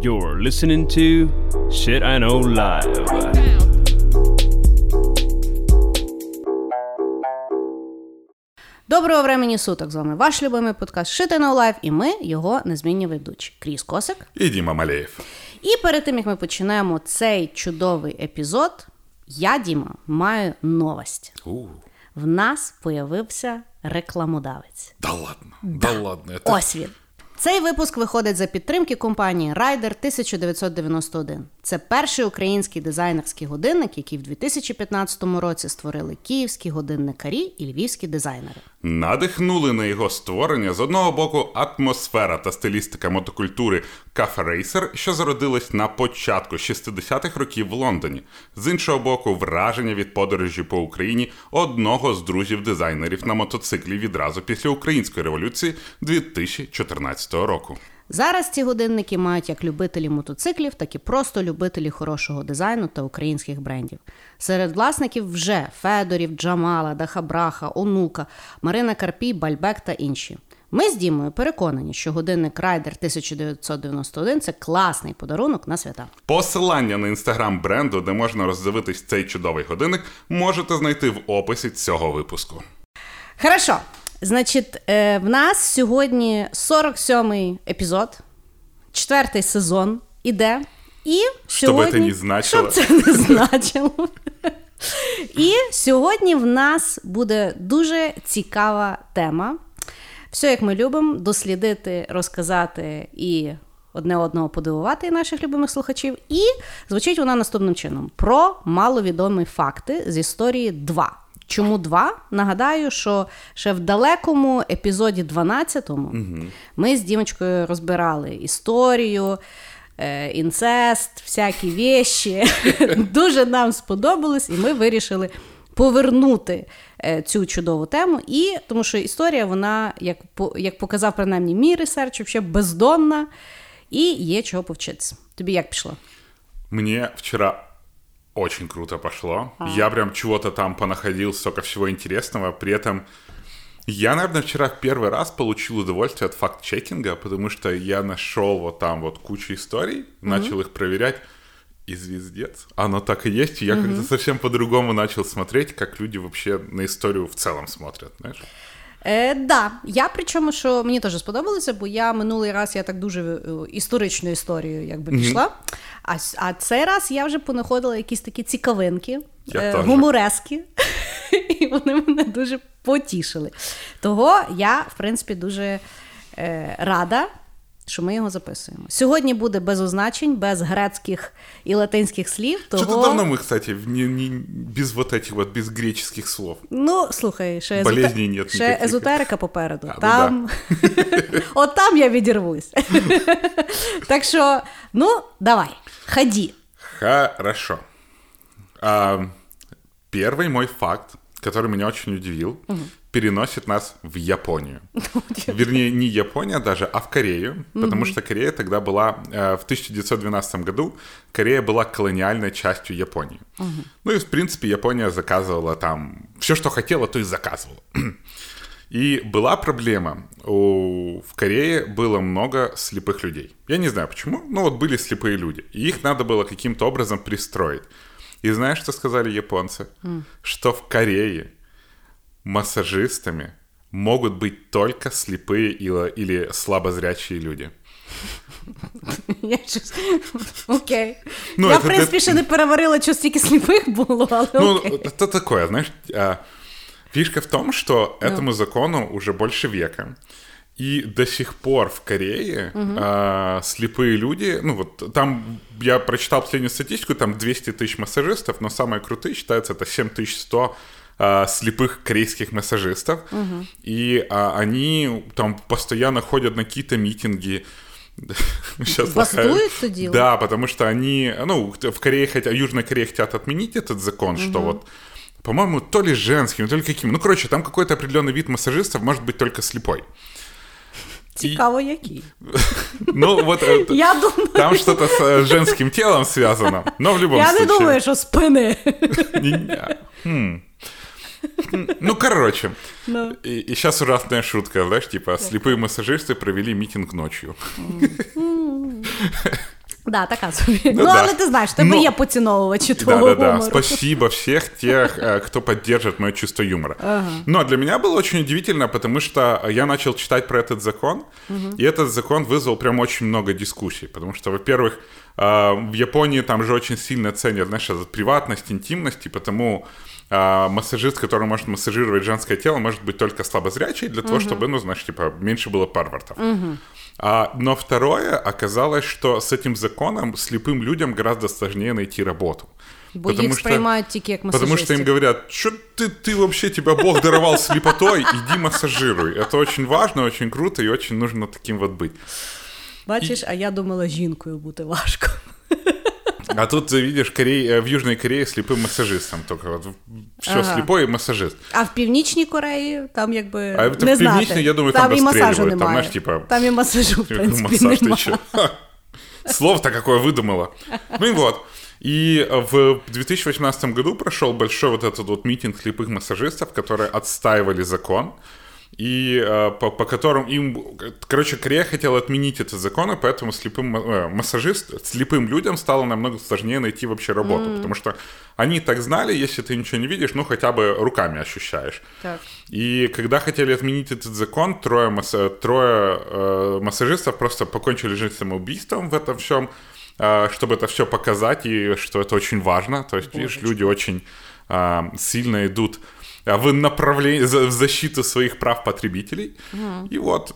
You're listening to Shit I Know Live. Доброго времени суток! З вами ваш любимий подкаст Shit I Know Live, і ми його незмінні ведучі. Кріс Косик. І Діма Малеєв. І перед тим як ми починаємо цей чудовий епізод, я, Діма, маю новость. У, В нас появився рекламодавець. да ладно, да, ладно. Это... Ось він. Цей випуск виходить за підтримки компанії Rider 1991. Це перший український дизайнерський годинник, який в 2015 році створили київські годинникарі і львівські дизайнери. Надихнули на його створення з одного боку атмосфера та стилістика мотокультури Cafe Racer, що зародилась на початку 60-х років в Лондоні. З іншого боку, враження від подорожі по Україні одного з друзів-дизайнерів на мотоциклі відразу після української революції 2014 року. Зараз ці годинники мають як любителі мотоциклів, так і просто любителі хорошого дизайну та українських брендів. Серед власників вже Федорів, Джамала, Дахабраха, Онука, Марина Карпій, Бальбек та інші. Ми з Дімою переконані, що годинник Райдер 1991 це класний подарунок на свята. Посилання на інстаграм бренду, де можна роздивитись цей чудовий годинник, можете знайти в описі цього випуску. Хорошо. Значить, е, в нас сьогодні 47-й епізод, четвертий сезон іде. І сьогодні, це не значило. Щоб це не значило. І сьогодні в нас буде дуже цікава тема. Все, як ми любимо, дослідити, розказати і одне одного подивувати наших любимих слухачів. І звучить вона наступним чином: про маловідомі факти з історії 2. Чому два? Нагадаю, що ще в далекому епізоді 12-му ми з Дімочкою розбирали історію, е, інцест, всякі вещі. Дуже нам сподобалось, і ми вирішили повернути е, цю чудову тему. І тому що історія, вона, як, по- як показав принаймні мій ресерч, взагалі бездонна, і є чого повчитися. Тобі як пішло? Мне вчера очень круто пошло. Я прям чего-то там понаходил, столько всего интересного. При этом я, наверное, вчера в первый раз получил удовольствие от факт-чекинга, потому что я нашел вот там вот кучу историй, начал их проверять. И звездец. Оно так и есть. И я как-то совсем по-другому начал смотреть, как люди вообще на историю в целом смотрят, знаешь? Е, да, я причому, що мені теж сподобалося, бо я минулий раз я так дуже е, історичну історію якби пішла. А, с- а цей раз я вже понаходила якісь такі цікавинки, е, гуморески, і вони мене дуже потішили. Того я, в принципі, дуже е, рада Що ми його записуємо. Сьогодні буде без означень, без грецьких і латинських слів. Того... Что-то давно мы, кстати, в- не, не- без вот этих вот, без греческих слов. Ну, слухай, ще, езоте- Болезней нет ще никаких. езотерика попереду. А, ну там... От там я відірвусь. так що, ну, давай, ході. Хорошо. А, первый мой факт, который меня очень удивил, Переносит нас в Японию. Вернее, не Япония даже, а в Корею, потому что Корея тогда была э, в 1912 году, Корея была колониальной частью Японии. Ну и, в принципе, Япония заказывала там все, что хотела, то и заказывала. И была проблема. У... В Корее было много слепых людей. Я не знаю почему, но вот были слепые люди. И их надо было каким-то образом пристроить. И знаешь, что сказали японцы? Что в Корее массажистами могут быть только слепые или, или слабозрячие люди. Я щось... Окей. Ну, я, це- в принципі, ще не переварила, що стільки сліпих було, але Ну, окей. это такое, знаешь. а, Фишка в том, что этому закону уже больше века. И до сих пор в Корее а, слепые люди, ну вот там я прочитал последнюю статистику, там 200 тысяч массажистов, но самые крутые считаются это 7100 а, слепых корейских массажистов. И а, они там постоянно ходят на какие-то митинги. Сейчас Бастуют дело? Да, потому что они, ну, в Корее, хотя Южной Корее хотят отменить этот закон, что вот по-моему, то ли женским, то ли каким. Ну, короче, там какой-то определенный вид массажистов может быть только слепой. Цікаво, який. Ну, вот это- Я думаю, там что-то с э, женским телом связано. Но в любом я не случае. думаю. Не- Хм. Ну, короче. Ну. И, и сейчас ужасная шутка, знаешь, типа, слепые массажисты провели митинг ночью. Да, така собі. Ну, да. але ти знаєш, в тебе Но- є поціновувачі твого Да-да-да, гумору. спасибо всех тех, э, кто поддерживает мое чувство юмора. Но для меня было очень удивительно, потому что я начал читать про этот закон, и этот закон вызвал прям очень много дискуссий, потому что, во-первых, э, в Японии там же очень сильно ценят, знаешь, этот приватность, интимность, и потому э, массажист, который может массажировать женское тело, может быть только слабозрячий для того, чтобы, ну, знаешь, типа, меньше было парвартов. А, но второе, оказалось, что с этим законом слепым людям гораздо сложнее найти работу. Бо їх сприймають тільки як Потому что им масажистів. говорят, что ты, ты вообще, тебя Бог даровал слепотой, иди массажируй. Это очень важно, очень круто и очень нужно таким вот быть. Бачиш, а я думала, жінкою бути важко. А тут, э, видишь, Корей, э, в Южной Корее слепым массажистом только вот все Ага. слепой и массажист. А в Північній Кореї там якби А в не знати. Північній, я думаю, там там і масажу розстрілюють, там, немає. знаєш, типа, там і масажу, в принципі, Массаж ты немає. чё? Ха. Слово-то какое выдумала. Ну и вот. И в 2018 году прошел большой вот этот вот митинг слепых массажистов, которые отстаивали закон, и э, по, по которым им... Короче, Корея хотела отменить этот закон, и поэтому слепым э, массажист, слепым людям стало намного сложнее найти вообще работу, потому что они так знали, если ты ничего не видишь, ну хотя бы руками ощущаешь. Так. И когда хотели отменить этот закон, трое, масса- трое э, массажистов просто покончили жизнь самоубийством в этом всем, э, чтобы это все показать, и что это очень важно. То есть, видишь, люди очень э, сильно идут э, в направлении, в защиту своих прав потребителей. И вот,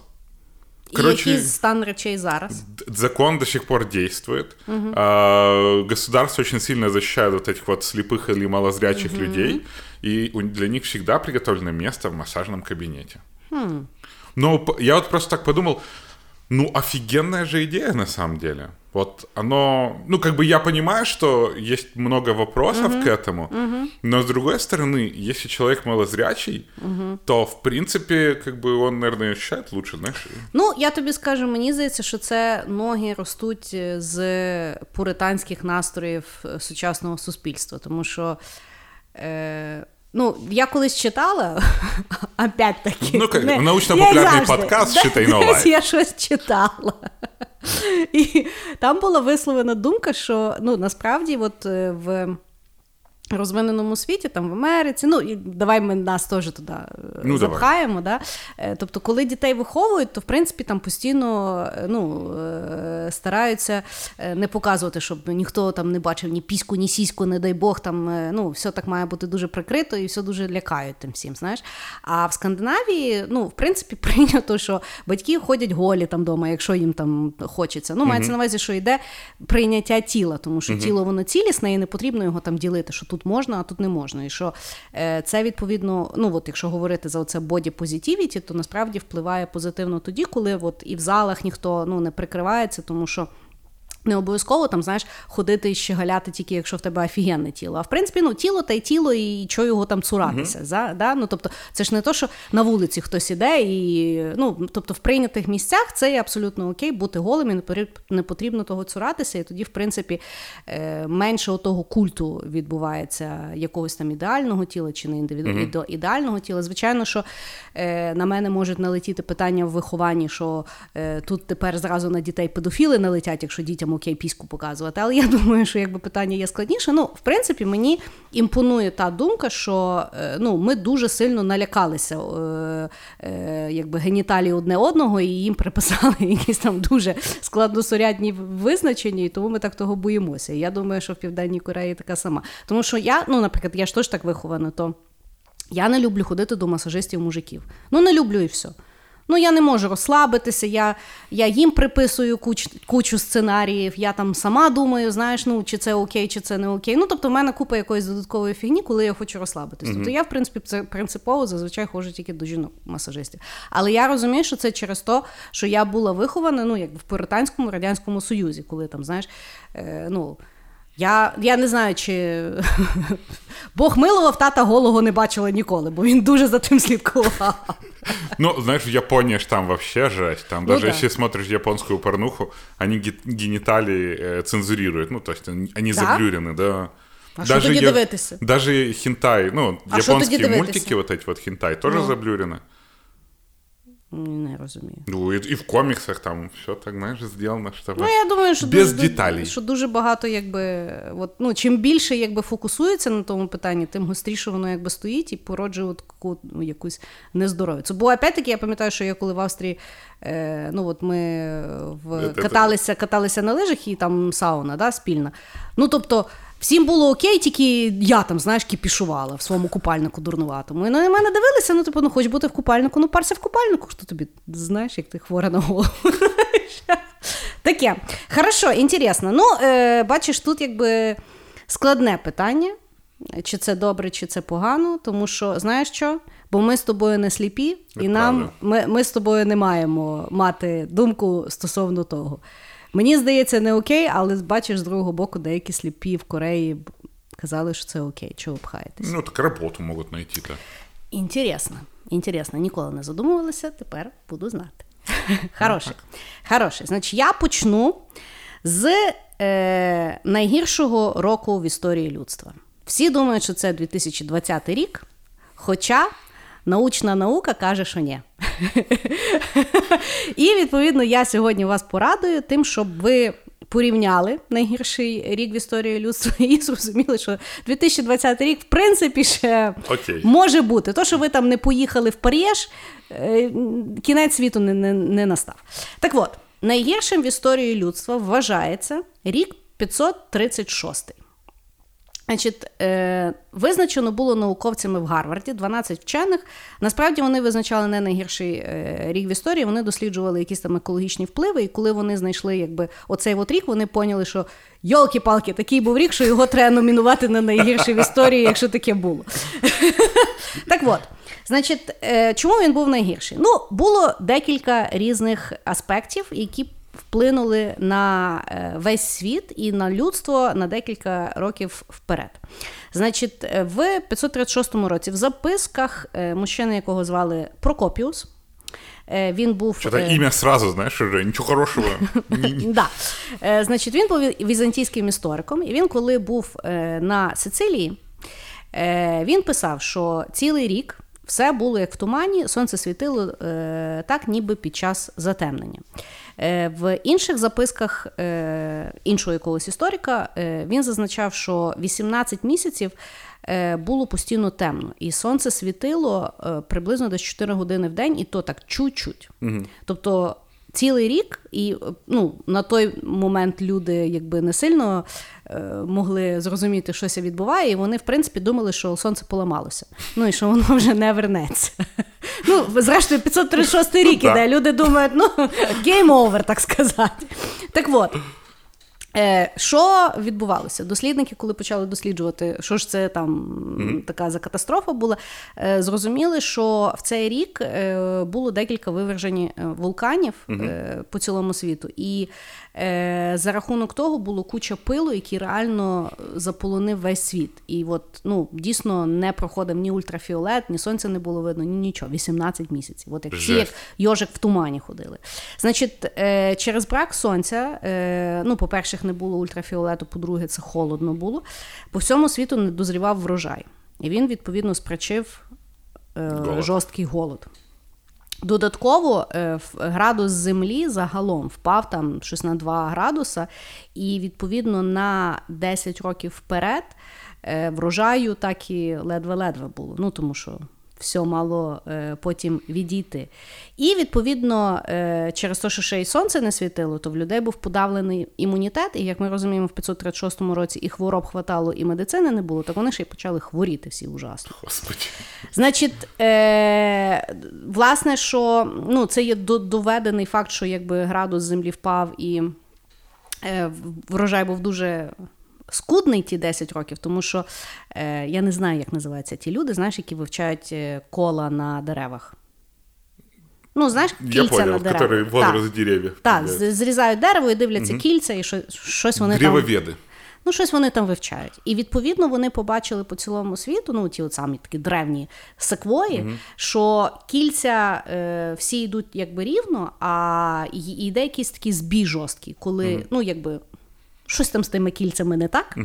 короче, І який стан речей зараз? закон до сих пор действует. А, государство очень сильно защищает вот этих вот слепых или малозрячих людей, и для них всегда приготовлено место в массажном кабинете. Но п- я вот просто так подумал, ну офигенная же идея на самом деле. Вот оно, ну как бы я понимаю, что есть много вопросов к этому, но с другой стороны, если человек малозрячий, то в принципе как бы он, наверное, ощущает лучше, знаешь. Ну, я тобі скажу, мені здається, що це ноги ростуть е, з пуританських настроїв е, сучасного суспільства, тому що. Е, Ну, я колись читала, опять-таки. Ну, як не- научно-популярний подкаст да, «Читай Десь. Я щось читала. І там була висловлена думка, що ну, насправді, от е, в розвиненому світі, там в Америці, ну і давай ми нас теж туди е, Ну, запхаємо. Да? Е, Тобто, коли дітей виховують, то в принципі там постійно е, ну, стараються не показувати, щоб ніхто там не бачив ні піську, ні сіську, не дай Бог, там ну, все так має бути дуже прикрито і все дуже лякають тим всім. Знаєш? А в Скандинавії, ну, в принципі, прийнято, що батьки ходять голі там вдома, якщо їм там хочеться. Ну, мається на увазі, що йде прийняття тіла, тому що тіло воно цілісне і не потрібно його там ділити, що тут можна, а тут не можна. І що е, це відповідно, ну от якщо говорити за оце боді позитивіті, то насправді впливає позитивно тоді, коли от і в залах ніхто ну, не прикривається, тому що. Не обов'язково там, знаєш, ходити і щегаляти тільки, якщо в тебе офігенне тіло. А в принципі, ну тіло та й тіло, і чого його там цуратися. За, да? ну, тобто, це ж не то, що на вулиці хтось іде, і ну, тобто, в прийнятих місцях це є абсолютно окей, бути голим і не потрібно того цуратися. І тоді, в принципі, е, менше того культу відбувається якогось там ідеального тіла чи не індивіду... ідо- ідеального тіла. Звичайно, що е, на мене можуть налетіти питання в вихованні, що е, тут тепер зразу на дітей педофіли налетять, якщо дітям окей піську показувати. Але я думаю, що якби питання є складніше. Ну, в принципі, мені імпонує та думка, що е, ну, ми дуже сильно налякалися е, е, якби геніталії одне одного, і їм приписали якісь там дуже складносурядні визначення, і тому ми так того боїмося. Я думаю, що в Південній Кореї така сама. Тому що я, ну, наприклад, я ж теж так вихована, то. Я не люблю ходити до масажистів мужиків. Ну, не люблю і все. Ну, я не можу розслабитися, я, я їм приписую куч, кучу сценаріїв, я там сама думаю, знаєш, ну, чи це окей, чи це не окей. Ну, тобто, в мене купа якоїсь додаткової фігні, коли я хочу розслабитись. Тобто я, в принципі, це принципово зазвичай ходжу тільки до жінок-масажистів. Але я розумію, що це через те, що я була вихована ну, як в Пуританському Радянському Союзі, коли там, знаєш, е, ну. Я, я не знаю, чи Бог милував, тата голого не бачила ніколи, бо він дуже за тим слідкував. Ну, знаешь, в Японии ж там вообще жесть. Там Ну даже да. если смотришь японскую порнуху, они ге- гениталии э, цензурируют. Ну, то есть они они Да? заблюрены, да. А що тоді дивитися? Даже хентай, ну, А що тоді японские дивитися? мультики, вот эти вот хентай, тоже Ну. заблюрены. Не розумію. Ну, и, и в комиксах там все так, знаешь, сделано, чтобы... Ну, я думаю, що Без дуже, деталей. що дуже багато, якби, от, ну, чим більше якби, фокусується на тому питанні, тим гостріше воно якби стоїть і породжує от таку ну, якусь нездоров'я. Це було опять-таки, я пам'ятаю, що я коли в Австрії, е, ну от ми в, каталися, каталися на лижах і там сауна да, спільна. Ну, тобто. Всім було окей, тільки я там, знаєш, кіпішувала в своєму купальнику дурнуватому. І на мене дивилися, ну, типу, ну, хоч бути в купальнику, ну парся в купальнику, що тобі знаєш, як ти хвора на голову. Таке. Хорошо, інтересно. Ну, е, бачиш, тут якби складне питання, чи це добре, чи це погано, тому що знаєш що? Бо ми з тобою не сліпі, і нам ми, ми з тобою не маємо мати думку стосовно того. Мені здається, не окей, але бачиш з другого боку, деякі сліпі в Кореї казали, що це окей. Чого пхаєтесь? Ну, так работу могут найти-то. Інтересно. Інтересно, ніколи не задумувалася, тепер буду знати. Хороше. Хороше. Значить, я почну з е, найгіршого року в історії людства. Всі думають, що це 2020 рік, хоча научна наука каже, що ні. І відповідно я сьогодні вас порадую тим, щоб ви порівняли найгірший рік в історії людства і зрозуміли, що 2020 рік, в принципі, ще Окей. може бути. То, що ви там не поїхали в Париж, е, кінець світу не, не, не настав. Так от, найгіршим в історії людства вважається рік 536. Значить, е, визначено було науковцями в Гарварді 12 вчених. Насправді вони визначали не найгірший е, рік в історії, вони досліджували якісь там екологічні впливи, і коли вони знайшли якби, оцей от рік, вони поняли, що йолки-палки, такий був рік, що його треба номінувати на найгірший в історії, якщо таке було. Так от, значить, е, чому він був найгірший? Ну, було декілька різних аспектів, які вплинули на е, весь світ і на людство на декілька років вперед. Значить, е, в 536 році в записках е, мужчини, якого звали Прокопіус, він був. Что-то е, имя сразу, ничего хорошего. Не- не- Да. Значить, він був візантійським істориком, і він, коли був на Сицилії, він писав, що цілий рік все було як в тумані, сонце світило е, так, ніби під час затемнення. Е, В інших записках е, іншого якогось історика е, він зазначав, що 18 місяців е, було постійно темно, і сонце світило е, приблизно десь 4 години в день, і то так чуть-чуть. Тобто цілий рік, і ну, на той момент люди якби не сильно е, могли зрозуміти, що це відбуває, і вони, в принципі, думали, що сонце поламалося. Ну і що воно вже не вернеться. Ну, зрештою, 536 рік іде. Люди думають, ну, game over, так сказати. Так от. Е, що відбувалося? Дослідники, коли почали досліджувати, що ж це там така за катастрофа була, е, зрозуміли, що в цей рік е, було декілька вивержень вулканів по цілому світу, і за рахунок того було куча пилу, який реально заполонив весь світ. І от ну дійсно не проходив ні ультрафіолет, ні сонця не було видно, ні нічого. 18 місяців. От як всі як йожик в тумані ходили. Значить, е, через брак сонця, е, ну, по-перше, не було ультрафіолету, по-друге, це холодно було. По всьому світу не дозрівав врожай. І він, відповідно, спричив е, жорсткий голод. Додатково е, градус землі загалом впав там щось на 2 градуса, і відповідно на 10 років вперед е, врожаю так і ледве-ледве було. Ну тому що все мало е, потім відійти. І відповідно е, через те, що ще й сонце не світило, то в людей був подавлений імунітет. І як ми розуміємо, в 536 році і хвороб хватало, і медицини не було, так вони ще й почали хворіти всі ужасно. Господи. Значить, е, власне, що ну, це є доведений факт, що якби градус землі впав і е, врожай був дуже скудний ті 10 років, тому що е, я не знаю, як називаються ті люди, знаєш, які вивчають е, кола на деревах. Ну, знаєш, кільця Я понял, на деревах. который возраст деревьев. Так, зрізають дерево і дивляться кільця, і що, щось вони там Ну, щось вони там вивчають. І відповідно вони побачили по цілому світу, ну ті от самі такі древні секвої, що кільця е, всі йдуть якби рівно, а і йде якийсь такий збій жорсткий, коли ну якби. Щось там з тими кільцями не так.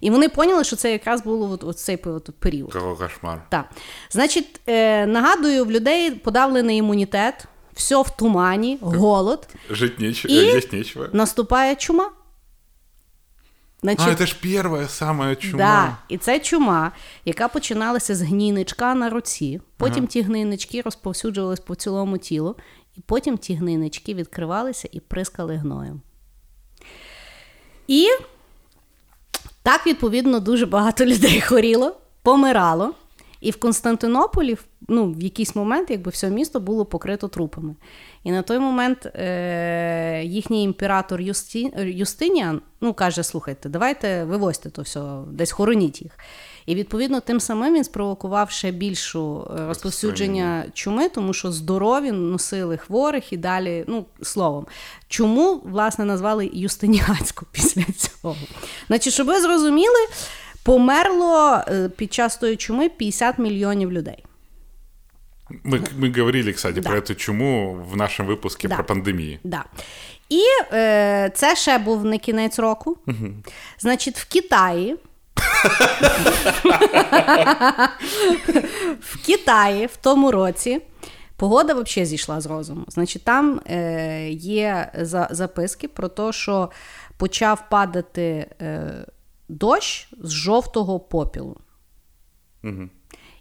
І вони поняли, що це якраз було от, от цей от період. Кошмар. Так. Значить, е, нагадую, в людей подавлений імунітет, все в тумані, голод, Жить нечего, И- есть нечего. наступає чума. Значить, А, это ж первая самая чума. Да, і це чума, яка починалася з гнійничка на руці. Потім ті гнійнички розповсюджувались по цілому тілу, і потім ті гнійнички відкривалися і прискали гноєм. І так, відповідно, дуже багато людей хворіло, помирало. І в Константинополі, ну, в якийсь момент, якби все місто було покрито трупами. І на той момент е- їхній імператор Юсті- Юстиніан ну, каже: слухайте, давайте вивозьте то все, десь хороніть їх. І відповідно тим самим він спровокував ще більшу е, розповсюдження чуми, тому що здорові носили хворих і далі, ну, словом. Чому, власне, назвали Юстиніанську після цього? Значить, щоб ви зрозуміли, померло е, під час тої чуми 50 мільйонів людей. Мы, мы говорили, кстати, Да. про эту чуму в нашем выпуске Да. про пандемии. Да. І е, це ще був не кінець року. Значить, в Китаї. в Китаї в тому році погода взагалі зійшла з розуму. Значить, там е, є за, записки про те, що почав падати е, дощ з жовтого попілу.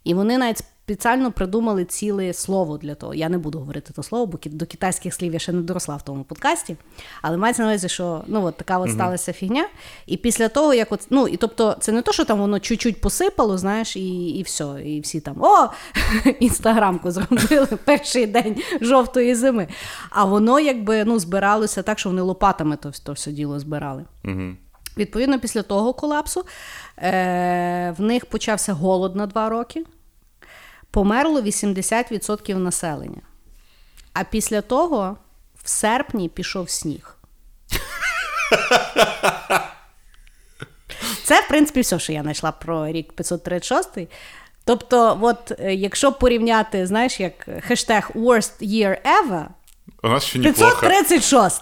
І вони навіть спеціально придумали ціле слово для того. Я не буду говорити то слово, бо до китайських слів я ще не доросла в тому подкасті. Але мається на увазі, що ну, от така от сталася фігня. І після того, як от, ну, і тобто, це не то, що там воно чуть-чуть посипало, знаєш, і, і все. І всі там о, інстаграмку зробили перший день жовтої зими. А воно якби ну, збиралося так, що вони лопатами то, то все діло збирали. Відповідно, після того колапсу е, в них почався голод на два роки, померло 80% населення. А після того в серпні пішов сніг. Це, в принципі, все, що я знайшла про рік 536. Тобто, от, е, якщо порівняти, знаєш, як хештег Worst Year Ever, У нас ще неплохо. 536.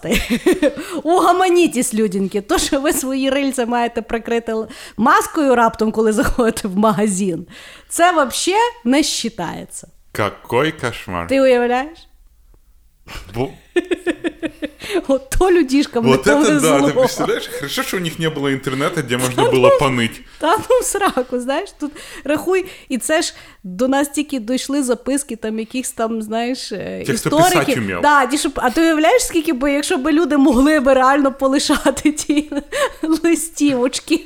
Угаманітісь, людінки. То, що ви свої рильця маєте прикрити маскою раптом, коли заходите в магазин, це взагалі не вважається. Какой кошмар. Ти уявляєш? Бу- От то людішкам Вот не это да, повезло. ты представляешь? Хорошо, что у них не было интернета, где можно было поныть. Та ну в сраку, знаєш, тут рахуй, і це ж до нас тільки дійшли записки там якихось там, знаєш, е, Ті, хто істориків. писать умів. Да, ті, що, а ти уявляєш, скільки би, якщо б люди могли би реально полишати ті листівочки.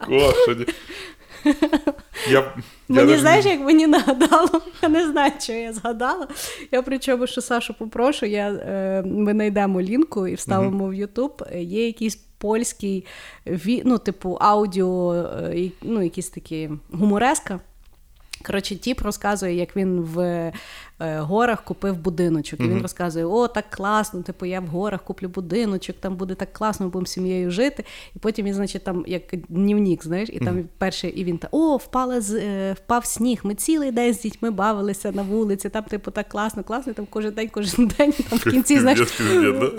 Господи. Я, Мені я знаєш, не- як мені нагадало, я не знаю, що я згадала. Я причому, що Сашу попрошу, я, е, ми знайдемо лінку і вставимо в Ютуб. Є якийсь польський ну, типу, аудіо, е, ну, якісь такі гумореска. Коротше, тіп розказує, як він в горах купив будиночок. І він розказує: о, так класно, типу, я в горах куплю будиночок, там буде так класно, ми будемо з сім'єю жити. І потім він, значить, там як дневник, знаєш, і там перший, і він та о, впала з е, впав сніг. Ми цілий день з дітьми бавилися на вулиці. Там, типу, так класно, класно. і Там кожен день, кожен день. Там в кінці, знаєш,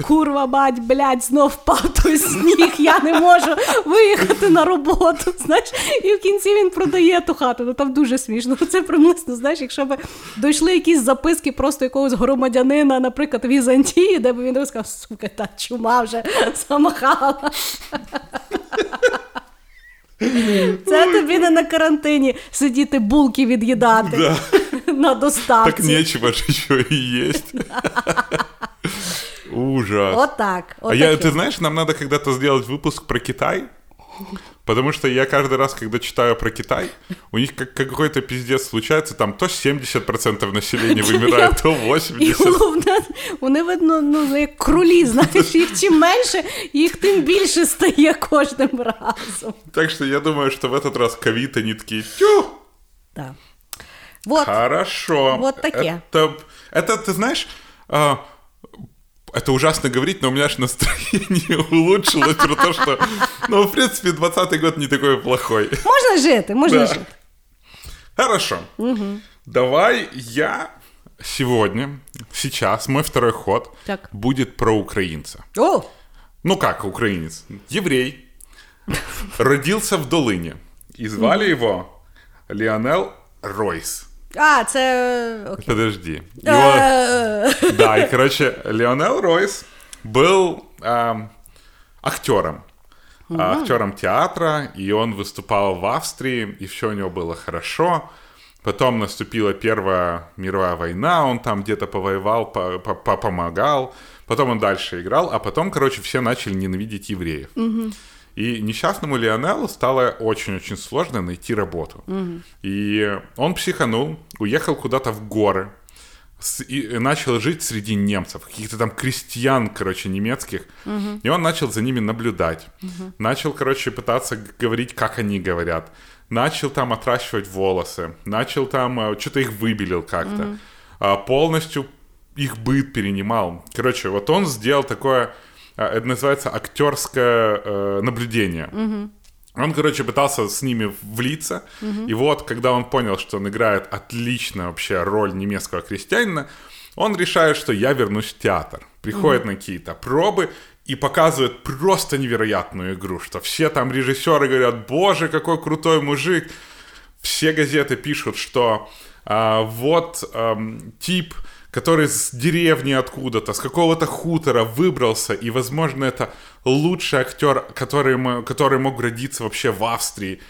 курва, мать, блядь, знов впав той сніг, я не можу виїхати на роботу. Знаєш, і в кінці він продає ту хату. Ну там дуже смішно. Це приблизно, знаєш, якщо б дійшли якісь записки просто якогось громадянина, наприклад, Візантії, де б він розказав, сука, та чума вже замахала. Це тобі не на карантині сидіти булки від'їдати Да. на доставці. Так нечего еще и есть. Ужас. Отак. А я, ты знаешь, нам надо когда-то сделать выпуск про Китай, потому что я каждый раз, когда читаю про Китай, у них как, какой-то пиздец случается, там то 70% населения вымирает, то І 80%. головне, вони видно, ну як кролі, знаєш, їх чим менше, їх тим більше стає кожним разом. Так что я думаю, что в этот раз ковид они такие, тю, Так. Вот. хорошо. Вот такие. Это, это ты знаешь, а, это ужасно говорить, но у меня аж настроение улучшилось про то, что, ну, в принципе, 20-й год не такой плохой. Можна жити, можна Да. жити. Хорошо. Давай я сегодня, сейчас, мой второй ход Так. будет про украинца. О! Ну как украинец? Еврей. Родился в Долыне. И звали его Леонел Ройс. А, це окей. Подожди. Его- Да, и, короче, Леонел Ройс был ам, актером. А, Актером театра, и он выступал в Австрии, и все у него было хорошо. Потом наступила Первая мировая война, он там где-то повоевал, по- по- по- помогал. Потом он дальше играл, а потом, короче, все начали ненавидеть евреев. И несчастному Лионелу стало очень-очень сложно найти работу. И он психанул, уехал куда-то в горы, с- и начал жить среди немцев, каких-то там крестьян, короче, немецких. И он начал за ними наблюдать. Начал, короче, пытаться говорить, как они говорят. Начал там отращивать волосы. Начал там, э, что-то их выбелил как-то. А, полностью их быт перенимал. Короче, вот он сделал такое, это называется актерское э, наблюдение. Он, короче, пытался с ними влиться. И вот, когда он понял, что он играет отлично вообще роль немецкого крестьянина, он решает, что я вернусь в театр. Приходит на какие-то пробы и показывает просто невероятную игру, что все там режиссеры говорят, боже, какой крутой мужик. Все газеты пишут, что а, вот ам, тип, который с деревни откуда-то, с какого-то хутора выбрался, и, возможно, это лучший актер, который, который мог родиться вообще в Австрии.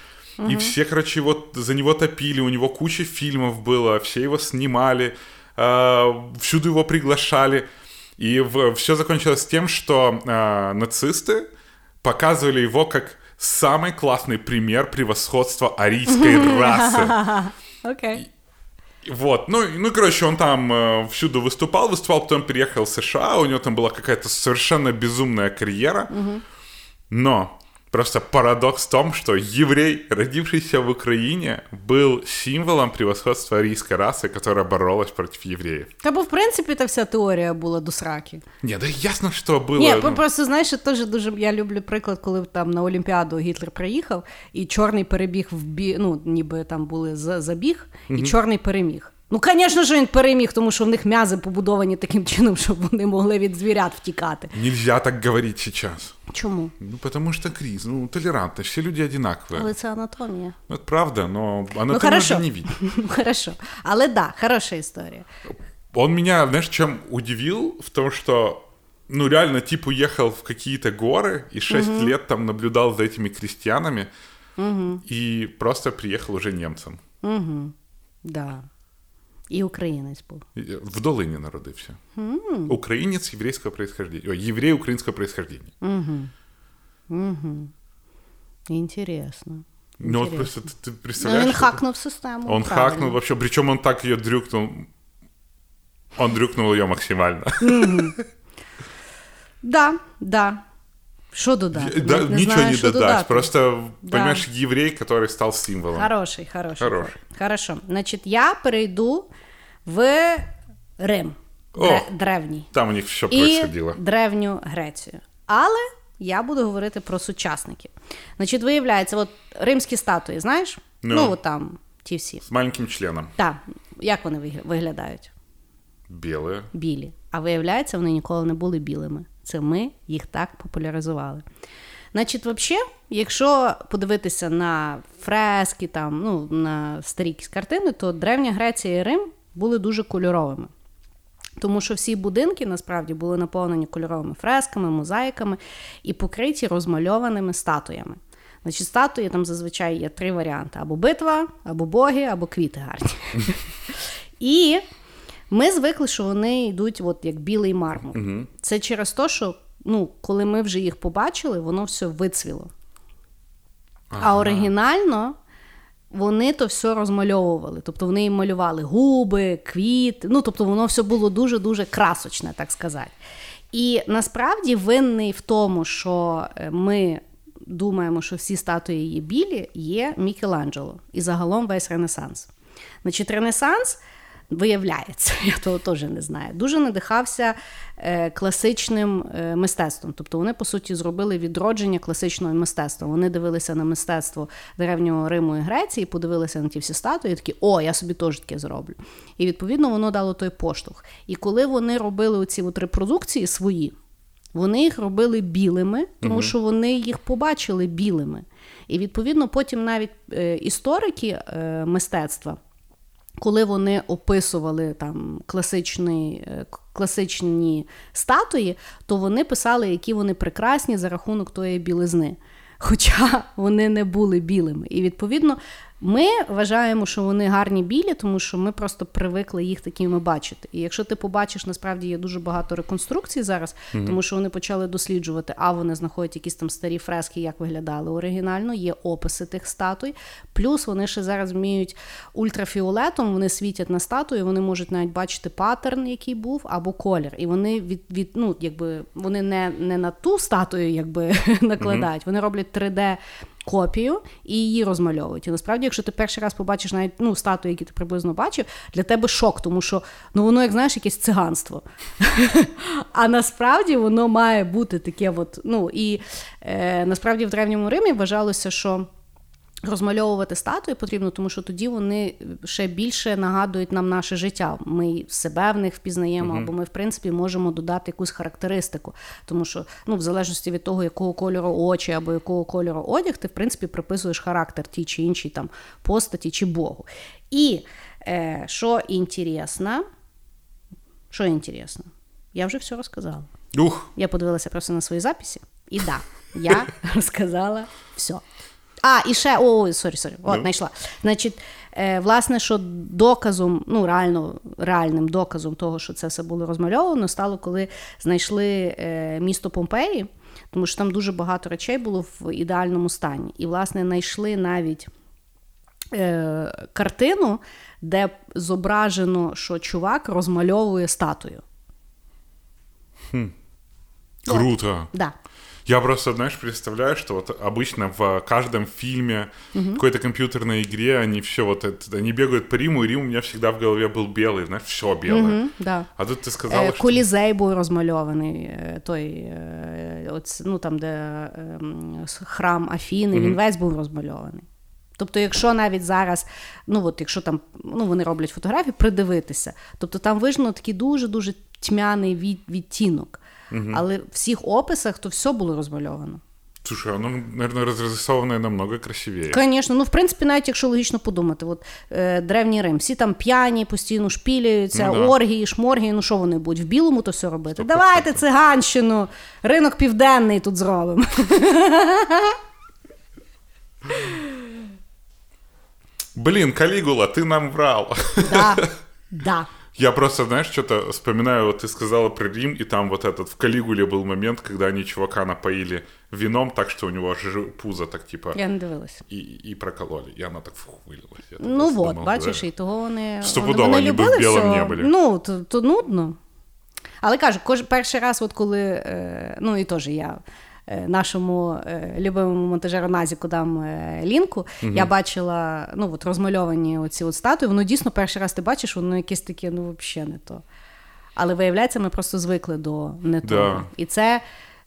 И все, короче, его, за него топили, у него куча фильмов было, все его снимали, а, всюду его приглашали. И все закончилось тем, что а, нацисты показывали его как самый классный пример превосходства арийской расы. Окей. Вот, ну, и- ну, короче, он там э, всюду выступал, выступал, потом переехал в США, у него там была какая-то совершенно безумная карьера. Но просто парадокс в том, что еврей, родившийся в Украине, был символом превосходства арийской расы, которая боролась против евреев. Та бо, в принципі, та вся теорія була до сраки. Не, да ясно, что было. Ні, ну, просто знаєш, теж дуже я люблю приклад, коли там на Олімпіаду Гітлер приїхав, і чорний перебіг в бі... ну, ніби там були за- забіг, і чорний переміг. Ну, звісно ж, він переміг, тому що в них м'язи побудовані таким чином, щоб вони могли від звірят втікати. Нельзя так говорить сейчас. Чому? Ну, потому что криз, ну, толерантность, все люди одинаковые. Але це анатомія. Ну, это правда, но Ну, анатомию хорошо. же не видит. Ну, хорошо. Але да, хороша історія. Он меня, знаешь, чем удивил? В том, что, ну, реально, тип уехал в какие-то горы и 6 лет там наблюдал за этими крестьянами и просто приехал уже немцем. Да. І українець був. И, э, В Долине народився. Украинец еврейского происхождения. Ой, еврей украинского происхождения. Інтересно. Ну, вот Интересно. просто ты, ты Ну, представляешь... він это? хакнув систему. Он правильно. хакнул вообще, причем он так ее дрюкнул. Он дрюкнул ее максимально. Да, да. Що додати? Да, Навіть ничего знаю, не що додать. додати. Просто, Да. понимаешь, еврей, который стал символом. Хороший, хороший. Хороший. Хорошо. Значить, я перейду в Рим. О! Древній. Там у них все І происходило. древню Грецію. Але я буду говорити про сучасників. Значить, виявляється, от римські статуї, знаєш? Ну. Ну, от там ті всі. С маленьким членом. Так, як вони виглядають? Белые. білі. А виявляється, вони ніколи не були білими. Це ми їх так популяризували. Значить, взагалі, якщо подивитися на фрески, там, ну, на старі якісь картини, то Древня Греція і Рим були дуже кольоровими. Тому що всі будинки насправді були наповнені кольоровими фресками, мозаїками і покриті розмальованими статуями. Значить, статуї там зазвичай є три варіанти: або битва, або боги, або квіти гарні. І ми звикли, що вони йдуть от як білий мармур. Це через те, що ну, коли ми вже їх побачили, воно все вицвіло. А оригінально вони то все розмальовували. Тобто вони їм малювали губи, квіт. Ну, тобто воно все було дуже-дуже красочне, так сказати. І насправді винний в тому, що е, ми думаємо, що всі статуї є білі, є Мікеланджело і загалом весь Ренесанс. Значить, Ренесанс. Виявляється, я того теж не знаю. Дуже надихався е, класичним е, мистецтвом. Тобто вони, по суті, зробили відродження класичного мистецтва. Вони дивилися на мистецтво древнього Риму і Греції, подивилися на ті всі статуї, і такі, о, я собі теж таке зроблю. І відповідно воно дало той поштовх. І коли вони робили оці от репродукції свої, вони їх робили білими, тому що вони їх побачили білими. І відповідно потім навіть е, історики е, мистецтва. Коли вони описували там класичний, е, класичні статуї, то вони писали, які вони прекрасні за рахунок тої білизни. Хоча вони не були білими. І відповідно ми вважаємо, що вони гарні білі, тому що ми просто привикли їх такими бачити. І якщо ти побачиш, насправді є дуже багато реконструкцій зараз, тому що вони почали досліджувати, а вони знаходять якісь там старі фрески, як виглядали оригінально, є описи тих статуй. Плюс вони ще зараз вміють ультрафіолетом, вони світять на статую, вони можуть навіть бачити паттерн, який був, або колір. І вони від, від ну, якби вони не, не на ту статую якби накладають, вони роблять 3D. Копію і її розмальовують. І насправді, якщо ти перший раз побачиш навіть ну, статую, які ти приблизно бачив, для тебе шок, тому що ну воно, як знаєш, якесь циганство. А насправді воно має бути таке, от, ну і е, насправді в древньому Римі вважалося, що. Розмальовувати статуї потрібно, тому що тоді вони ще більше нагадують нам наше життя. Ми себе в них впізнаємо, або ми, в принципі, можемо додати якусь характеристику. Тому що, ну, в залежності від того, якого кольору очі або якого кольору одяг, ти в принципі приписуєш характер тій чи іншій там постаті чи Богу. І е, що інтересно, що інтересно, я вже все розказала. Ух, Я подивилася просто на свої записи, і да, я розказала все. А, і ще, ой, sorry, sorry, от, Ну. знайшла. Значить, е, власне, що доказом, ну, реально, реальним доказом того, що це все було розмальовано, стало, коли знайшли е, місто Помпеї, тому що там дуже багато речей було в ідеальному стані. І, власне, знайшли навіть е, картину, де зображено, що чувак розмальовує статую. круто. Да. Я просто, знаешь, представляю, что вот обычно в каждом фильме, какой-то компьютерной игре, они все вот это, они бегают по Риму, и Рим у меня всегда в голове был белый, знаешь, все белое. Мгм, да. А тут ты сказала, Е, что... Колізей був розмальований, е, той, е, оц- ну там, де ем, с- храм Афіни, він весь був розмальований. Тобто, якщо навіть зараз, ну от якщо там ну, вони роблять фотографії, придивитися, тобто там видно такий дуже-дуже тьмяний від, відтінок. Але в всіх описах то все було розмальовано. Слушай, оно, наверное, разрисованное намного красивее. Звісно, ну в принципі, навіть якщо логічно подумати, от е, древній Рим, всі там п'яні, постійно шпілюються, Ну да. оргії, шморгії, ну що вони будуть? В білому то все робити. Давайте циганщину, ринок південний тут зробимо. Блин, Калигула, ты нам врал. Да, да. Я просто, знаешь, что-то вспоминаю, вот ты сказала про Рим, и там вот этот в Калигуле был момент, когда они чувака напоили вином так, что у него аж жи- пузо так типа Я не дивилася. и, и прокололи. И она так фух, вылилась. Я так Ну думал, от, бачиш, да. і того вони, Стопудово, вони, вони би в любили білому все. не були. Ну, то, то нудно. Але кажу, кож, перший раз, от коли, е, ну і теж я е, нашому е, любимому монтажеру Назіку дам е, лінку, я бачила ну, от розмальовані оці от статуї, воно дійсно перший раз ти бачиш, воно якесь таке, ну, взагалі не то. Але виявляється, ми просто звикли до не Да. того. І це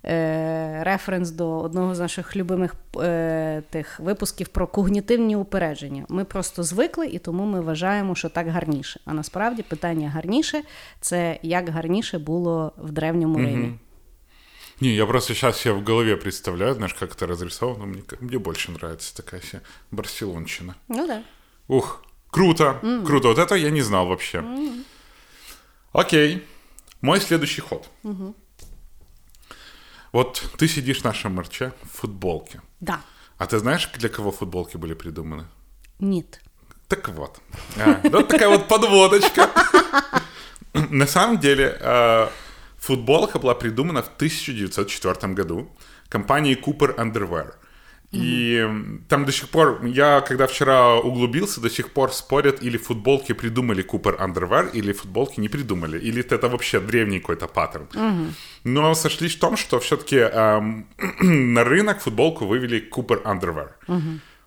е, референс до одного з наших любимих е, тих випусків про когнітивні упередження. Ми просто звикли, і тому ми вважаємо, що так гарніше. А насправді питання гарніше це як гарніше було в древньому Римі. Не, я просто сейчас себе в голове представляю, знаешь, как это разрисовано. Мне, мне больше нравится такая вся барселонщина. Ну так. Ух, круто, круто. Вот это я не знал вообще. Окей. Мой следующий ход. Вот ты сидишь в нашем мерче в футболке. Да. А ты знаешь, для кого футболки были придуманы? Ні. Так вот. А, вот такая вот подводочка. На самом деле, э, футболка была придумана в 1904 году компанией Cooper Underwear. И м, там до сих пор, я когда вчера углубился, до сих пор спорят, или футболки придумали Cooper Underwear, или футболки не придумали, или это вообще древний какой-то паттерн. Но сошлись в том, что все-таки на рынок футболку вывели Cooper Underwear.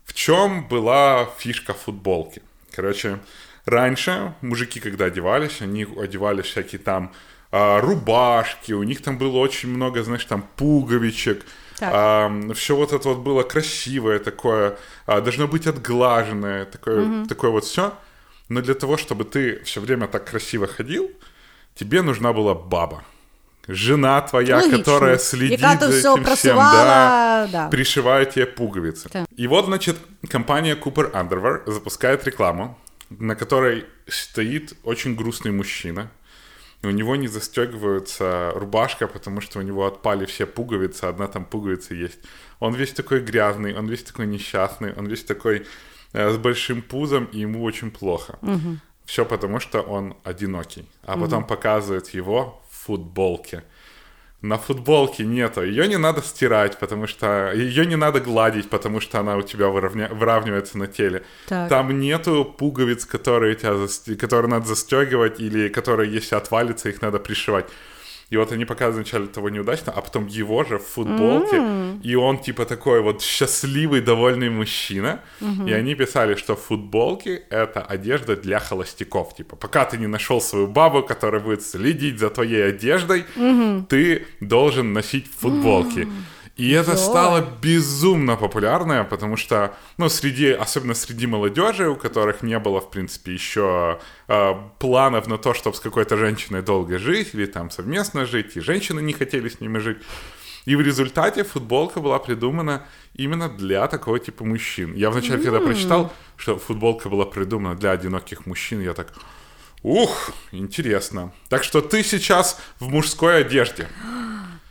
В чем была фишка футболки? Короче, раньше мужики, когда одевались, они одевали всякие там а, рубашки, у них там было очень много, знаешь, там пуговичек, Так. все вот это вот было красивое такое, а, должно быть отглаженное, такое, такое вот все. Но для того, чтобы ты все время так красиво ходил, тебе нужна была баба. Жена твоя, Логично. которая следит Яка за этим всем, да, да. пришивает тебе пуговицы. Так. И вот, значит, компания Cooper Underwear запускает рекламу на которой стоит очень грустный мужчина. У него не застегивается рубашка, потому что у него отпали все пуговицы, одна там пуговица есть. Он весь такой грязный, он весь такой несчастный, он весь такой э, с большим пузом, и ему очень плохо. Угу. Все потому, что он одинокий. А угу. потом показывает его в футболке на футболке нету. Ее не надо стирать, потому что... Ее не надо гладить, потому что она у тебя выравня... выравнивается на теле. Так. Там нету пуговиц, которые, тебя заст... которые надо застегивать, или которые, если отвалится, их надо пришивать. И вот они показывают вначале того неудачно, а потом его же в футболке, mm. и он типа такой вот счастливый, довольный мужчина. Mm-hmm. И они писали, что футболки — это одежда для холостяков. Типа, пока ты не нашел свою бабу, которая будет следить за твоей одеждой, mm-hmm. ты должен носить футболки. Mm. И это стало безумно популярное, потому что, ну, среди, особенно среди молодежи, у которых не было, в принципе, еще э, планов на то, чтобы с какой-то женщиной долго жить или там совместно жить, и женщины не хотели с ними жить. И в результате футболка была придумана именно для такого типа мужчин. Я вначале, когда прочитал, что футболка была придумана для одиноких мужчин, я так, ух, интересно. Так что ты сейчас в мужской одежде.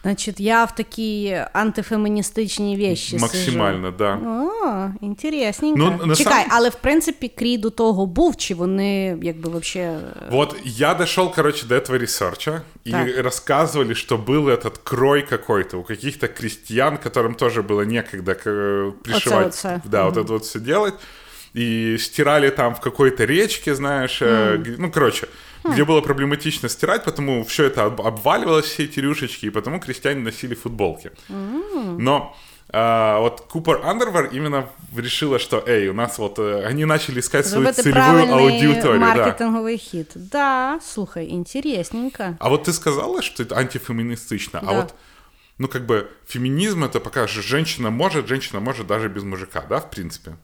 Значить, я в такі антифеміністичні вещі Максимально, сижу. да. О, інтересненько. Ну, Чекай, сам... але в принципі крій до того був, чи вони якби вообще... Вот я дошел, короче, до этого ресерча, и так. рассказывали, что был этот крой какой-то у каких-то крестьян, которым тоже было некогда пришивать, оце, оце. да, угу. вот это вот все делать, и стирали там в какой-то речке, знаешь, mm. ну, короче, где было проблематично стирать, потому все это обваливалось, все эти рюшечки, и потому крестьяне носили футболки. Mm. Но а, вот Купер Андервар именно решила, что, эй, у нас вот э, они начали искать свою целевую аудиторию. маркетинговый да. хит. Да, слухай, интересненько. А вот ты сказала, что это антифеминистично, а да. а вот ну, как бы, феминизм это пока же женщина может, женщина может даже без мужика, да, в принципе?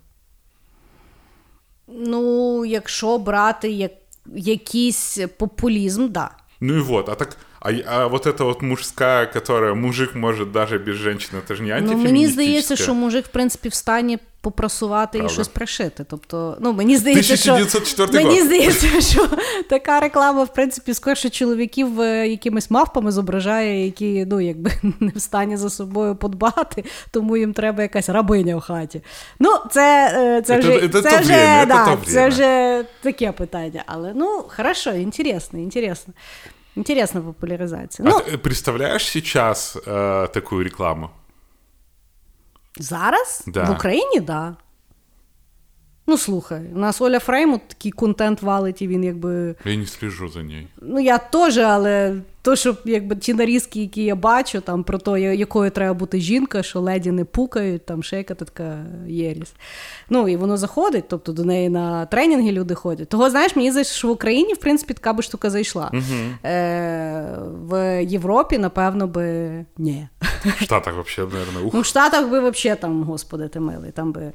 Ну, якщо брати як, якийсь популізм, да. Ну и вот, а так а, а вот эта вот мужская, которая мужик может даже без женщины, это ж не антифеміністичне. Ну, мені здається, що мужик, в принципі, в стані попрасувати Правда. і щось пришити. Тобто, ну, мені здається, 1904 що мені здається, що така реклама, в принципі, скорше чоловіків е, якимись мавпами зображає, які ну, якби не в стані за собою подбати, тому їм треба якась рабиня в хаті. Ну, це е, це, вже це, це, вже, время, да, це вже таке питання. Але ну, хорошо, інтересно, інтересно. Интересная популяризация. А ну, ты представляешь сейчас э, такую рекламу? Зараз? Да. В Україні, так. Да. Ну, слухай, у нас Оля Фреймут такий контент валить, і він якби. Я не слежу за нею. Ну, я теж, але то, що якби ті нарізки, які я бачу, там про те, якою треба бути жінка, що леді не пукають, там ще яка така єрість. Ну, і воно заходить, тобто до неї на тренінги люди ходять. Того, знаєш, мені здається, що в Україні, в принципі, така би штука зайшла. Угу. Е, В Європі, напевно, би ні. В Штатах взагалі, мабуть, Ну, в Штатах би взагалі там, господи, ти милий, там би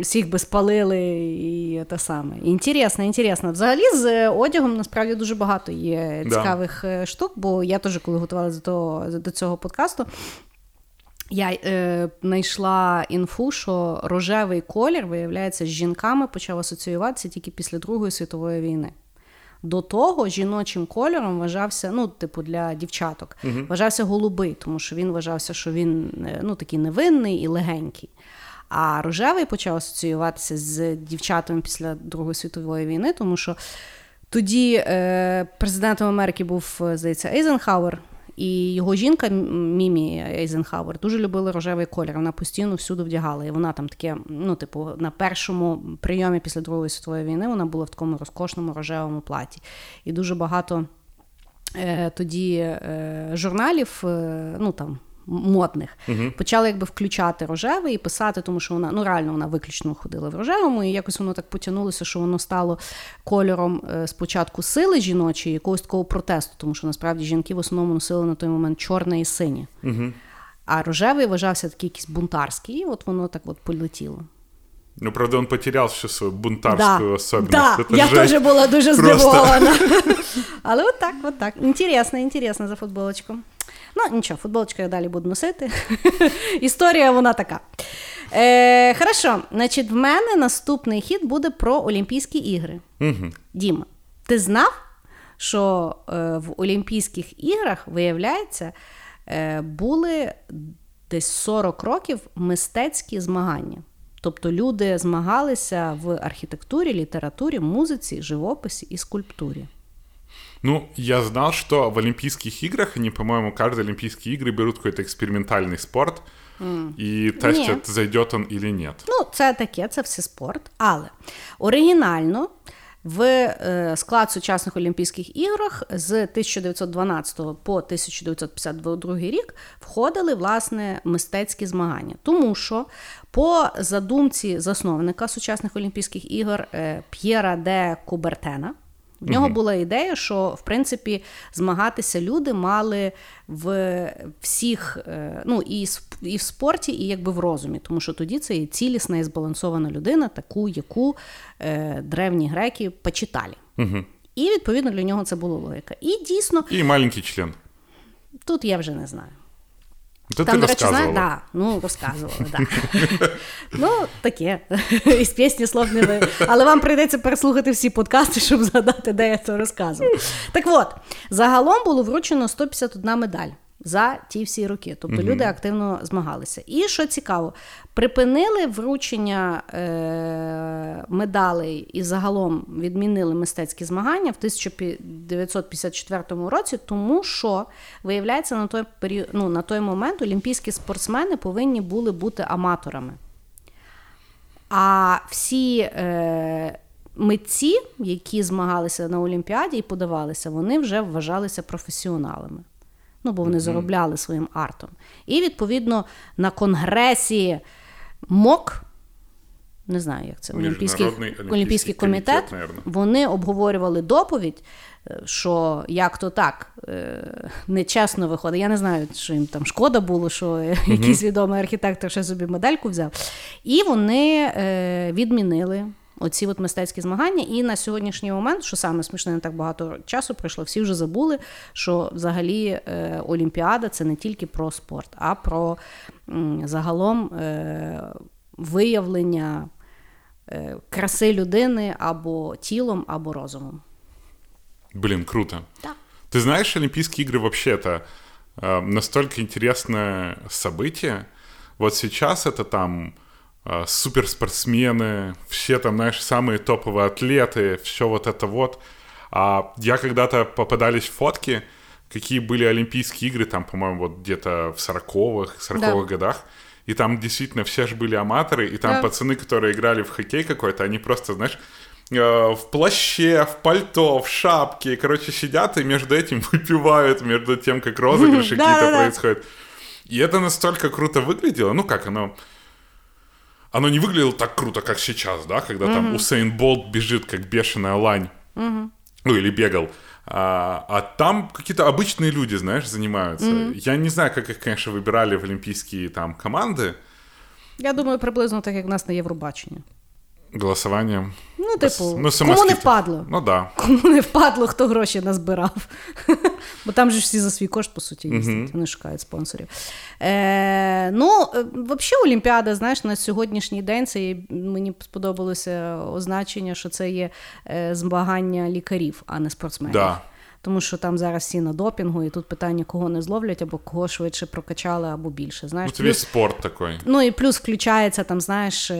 всіх би спалили і те саме. Інтересно, інтересно. Взагалі з одягом насправді дуже багато є цікавих да. штук, бо я теж, коли готувалася до, до цього подкасту. Я е, знайшла інфу, що рожевий колір, виявляється, з жінками почав асоціюватися тільки після Другої світової війни. До того жіночим кольором вважався, ну, типу, для дівчаток, uh вважався голубий, тому що він вважався, що він е, ну, такий невинний і легенький. А рожевий почав асоціюватися з дівчатами після Другої світової війни, тому що тоді е, президентом Америки був, здається, Ейзенхауер. І його жінка Мімі Ейзенхауер дуже любила рожевий колір. Вона постійно всюди вдягала. І вона там таке, ну, типу, на першому прийомі після Другої світової війни вона була в такому розкошному рожевому платі. І дуже багато е, тоді е, журналів, е, ну там модних. uh Почали якби включати рожевий і писати, тому що вона ну реально вона виключно ходила в рожевому, і якось воно так потягнулося, що воно стало кольором е, спочатку сили жіночої, якогось такого протесту, тому що насправді жінки в основному носили на той момент чорне і синє. uh А рожевий вважався такий якийсь бунтарський, і от воно так от полетіло. Ну, правда, він потеряв всю свою бунтарську да, особливість. Да, я теж була дуже здивована. Але от так, от так. Інтересно, інтересно за футболочку. Ну, нічого, футболочку я далі буду носити. Історія вона така. Е, Хорошо, значить, в мене наступний хід буде про Олімпійські ігри. Угу. Діма, ти знав, що е, в Олімпійських іграх, виявляється, е, були десь 40 років мистецькі змагання. Тобто люди змагалися в архітектурі, літературі, музиці, живописі і скульптурі. Ну, я знал, что в Олимпийских играх, они, по-моему, каждые Олимпийские игры берут какой-то экспериментальный спорт и тестят, Нет. зайдет он или нет. Ну, це таке, це все спорт. Але оригінально в е, склад сучасних Олімпійських іграх з 1912 по 1952 рік входили власне мистецькі змагання. Тому що по задумці засновника сучасних Олімпійських ігор е, П'єра де Кубертена. В нього була ідея, що в принципі змагатися люди мали в всіх, е, ну і і в спорті, і якби в розумі, тому що тоді це є цілісна і збалансована людина, таку, яку е, древні греки почитали. Угу. І відповідно для нього це була логіка. І дійсно, И маленький член. тут я вже не знаю. Это Там, ты до речі, рассказывала. знаєш, да, ну розказували, да. ну, таке. Із пісні слов не ви. Але вам прийдеться переслухати всі подкасти, щоб згадати, де я це розказувала. Так от, загалом було вручено 151 медаль. За ті всі роки, тобто люди активно змагалися. І що цікаво, припинили вручення е- медалей і загалом відмінили мистецькі змагання в 1954 році, тому що виявляється на той період, ну, на той момент олімпійські спортсмени повинні були бути аматорами. А всі е, митці, які змагалися на Олімпіаді і подавалися, вони вже вважалися професіоналами. Ну, бо вони заробляли своїм артом. І, відповідно, на конгресі МОК, не знаю, як це, Олімпійський, Олімпійський Олімпійський комітет, комітет, вони обговорювали доповідь, е, що як то так, е, нечесно виходить. Я не знаю, що їм там шкода було, що е, якийсь відомий архітектор ще собі медальку взяв. І вони е, відмінили Оці от мистецькі змагання, і на сьогоднішній момент, що саме смішне, не так багато часу пройшло, всі вже забули, що взагалі е, Олімпіада це не тільки про спорт, а про м, загалом е, виявлення е, краси людини або тілом, або розумом. Блин, круто. Да. Ты знаешь, Олимпийские игры вообще это э, настолько интересное событие. Вот сейчас это там э, суперспортсмены, все там, знаешь, самые топовые атлеты, все вот это вот. А я когда-то попадались фотки, какие были Олимпийские игры, там, по-моему, вот где-то в 40-х, 40-х Да. годах. И там действительно все же были аматоры, и там Да. пацаны, которые играли в хоккей какой-то, они просто, знаешь, э, в плаще, в пальто, в шапке, короче, сидят и между этим выпивают, между тем, как розыгрыши какие-то происходят. И это настолько круто выглядело, ну как оно... Оно не выглядело так круто, как сейчас, да, когда там Усейн Болт бежит, как бешеная лань. Ну, или бегал. А, а там какие-то обычные люди, знаешь, занимаются. Я не знаю, как их, конечно, выбирали в олимпийские там команды Я думаю, приблизно так, як в нас на Євробаченні. Голосованием. Ну, типу, Ну, кому не впадло? Ну да. Кому не впадло, хто гроші назбирав. Бо там же всі за свій кошт, по суті, їздять, вони шукають спонсорів. Е, ну, е, взагалі, Олімпіада, знаєш, на сьогоднішній день це є- мені сподобалося означення, що це є е, змагання лікарів, а не спортсменів. Да. Тому що там зараз всі на допінгу, і тут питання, кого не зловлять, або кого швидше прокачали, або більше. Знаєш, Ну, весь спорт такой. Ну і плюс включається там, знаєш, е,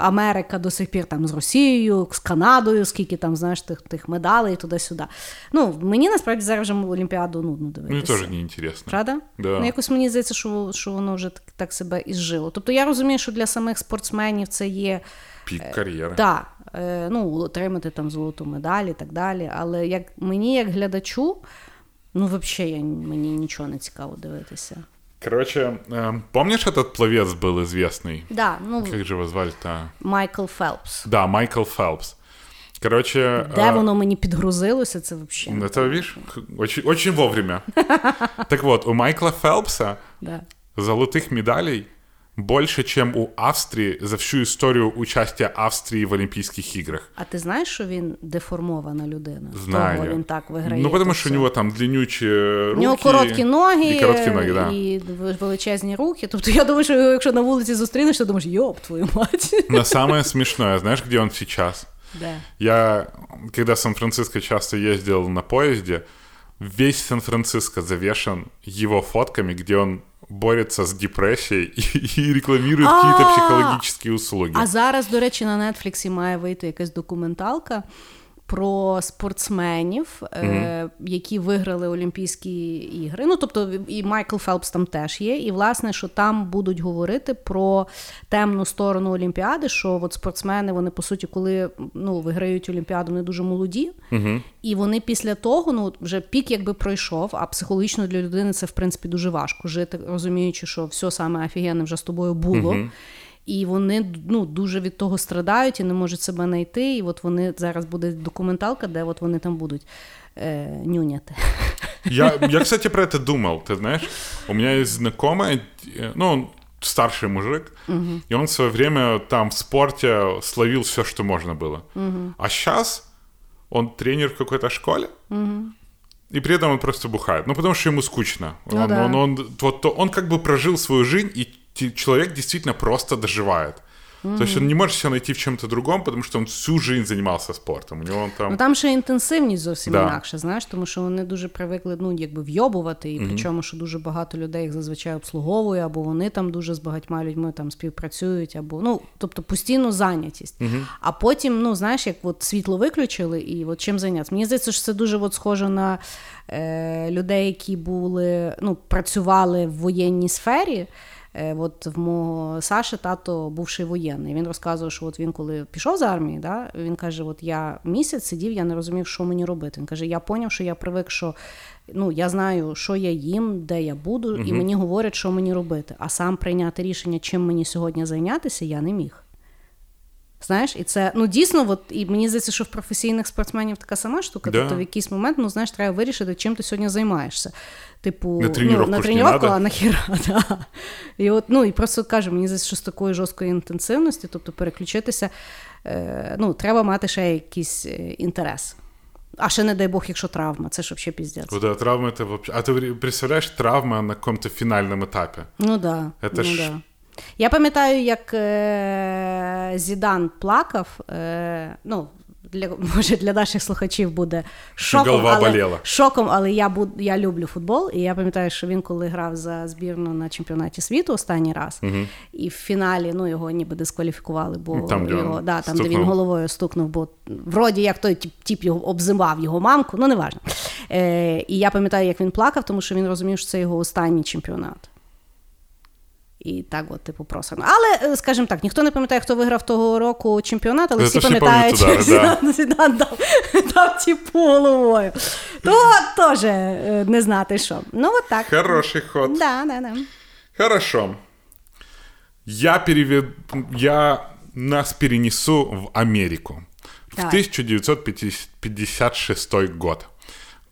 Америка до сих пір там з Росією, з Канадою, скільки там, знаєш, тих, тих медалей туди-сюди. Ну, мені насправді зараз вже Олімпіаду нудно Ну, дивитися. и тоже неинтересно. Правда? Да. Ну, якось мені здається, що, що воно вже так, так себе ізжило. Тобто я розумію, що для самих спортсменів це є Пик карьеры. так, е, ну, отримати там золоту медаль і так далі. Але як мені, як глядачу, ну, взагалі, я, мені нічого не цікаво дивитися. Короче, эм, помнишь, этот пловец был известный? Да, ну, Как же его звали-то? Майкл Фелпс. Да, Майкл Фелпс. Короче... Де э, воно мені підгрузилося, це взагалі. Ну, Это, видишь, х- очень, очень вовремя. Так вот, у Майкла Фелпса Да. золотых медалей больше, чем у Австрии за всю историю участия Австрии в Олимпийских играх. А ти знаєш, що він деформована людина? Знаю. Того він так виграє. Ну, потому тут что у все. него там длиннючие руки. У нього короткі ноги, І короткі ноги, да. і величезні руки. Тобто я думаю, що його, якщо на вулиці зустрінеш, то думаєш, йоп, твою мать. Но самое смешное, знаешь, где он сейчас? Де? Я, когда в Сан-Франциско часто ездил на поезде, весь Сан-Франциско завешен его фотками, где он борется с депрессией и, и рекламирует А. какие-то психологические услуги. А зараз, до речі, на Нетфліксі має вийти якась документалка про спортсменів, е, які виграли Олімпійські ігри. Ну, тобто, і Майкл Фелпс там теж є. І, власне, що там будуть говорити про темну сторону Олімпіади, що от спортсмени, вони, по суті, коли ну, виграють Олімпіаду, вони дуже молоді. І вони після того, ну, вже пік якби пройшов, а психологічно для людини це, в принципі, дуже важко жити, розуміючи, що все саме офігенне вже з тобою було І вони ну, дуже від того страдають і не можуть себе знайти. І от вони зараз буде документалка, де от вони там будуть е, нюняти. Я, я, кстати, про это думал, ты знаешь. У меня есть знакомый, э, ну, он старший мужик, и он в свое время там в спорте словил все, что можно было. А сейчас он тренер в какой-то школе, и при этом он просто бухает. Ну, потому что ему скучно. Ну он, да. он, он, вот, то- он как бы прожил свою жизнь, и те- человек действительно просто доживает. То есть он не может себя найти в чем-то другом, потому что он всю жизнь занимался спортом. У него он там... Ну там ще інтенсивність зовсім Да. інакше, знаєш, тому що вони дуже привикли ну, якби вйобувати, і причому, що дуже багато людей їх зазвичай обслуговує, або вони там дуже з багатьма людьми там співпрацюють, або ну, тобто постійну зайнятість. А потім, ну знаєш, як от світло виключили, і от чим зайнятися. Мені здається, що це дуже от схоже на е, людей, які були, ну, працювали в воєнній сфері. Е, От в мого Саші тато бувший воєнний. Він розказував, що от він коли пішов з армії, да, він каже: От я місяць сидів, я не розумів, що мені робити. Він каже: Я поняв, що я привик, що ну, я знаю, що я їм, де я буду, і мені говорять, що мені робити. А сам прийняти рішення, чим мені сьогодні зайнятися, я не міг. Знаєш, і це ну дійсно, от, і мені здається, що в професійних спортсменів така сама штука. Да. Тобто в якийсь момент, ну знаєш, треба вирішити, чим ти сьогодні займаєшся. Типу, На тренировку ну, на ж не тренировку, надо. а нахіра, да. І от, ну і просто кажу, мені здається, що з такої жорсткої інтенсивності, тобто переключитися, е, ну, треба мати ще якийсь е, інтерес. А ще не дай Бог, якщо травма, це ж взагалі піздець. Вот да, травма это вообще... А ты представляешь, травма на каком-то финальном этапе? Ну да. Це ну, ж- да. Я пам'ятаю, як е- Зідан плакав. Е- ну, для, може, для наших слухачів буде шоком, але, шоком, але я, буд, я люблю футбол. І я пам'ятаю, що він, коли грав за збірну на чемпіонаті світу останній раз, і в фіналі ну, його ніби дискваліфікували, бо Там, де його, да, там, де він головою стукнув, бо вроді як той тип його обзивав його мамку, ну неважно. Е, і я пам'ятаю, як він плакав, тому що він розумів, що це його останній чемпіонат. І так, от, типу, просано. Але, е, скажімо так, ніхто не пам'ятає, хто виграв того року чемпіонат, але всі це всі пам'ятають, що да, Зідан, дав, дав типу головою. То теж е, не знати що. Ну, от так. Хороший ход. Да, да, да. Хорошо. Я переведу... Я нас перенесу в Америку. В 1956 год.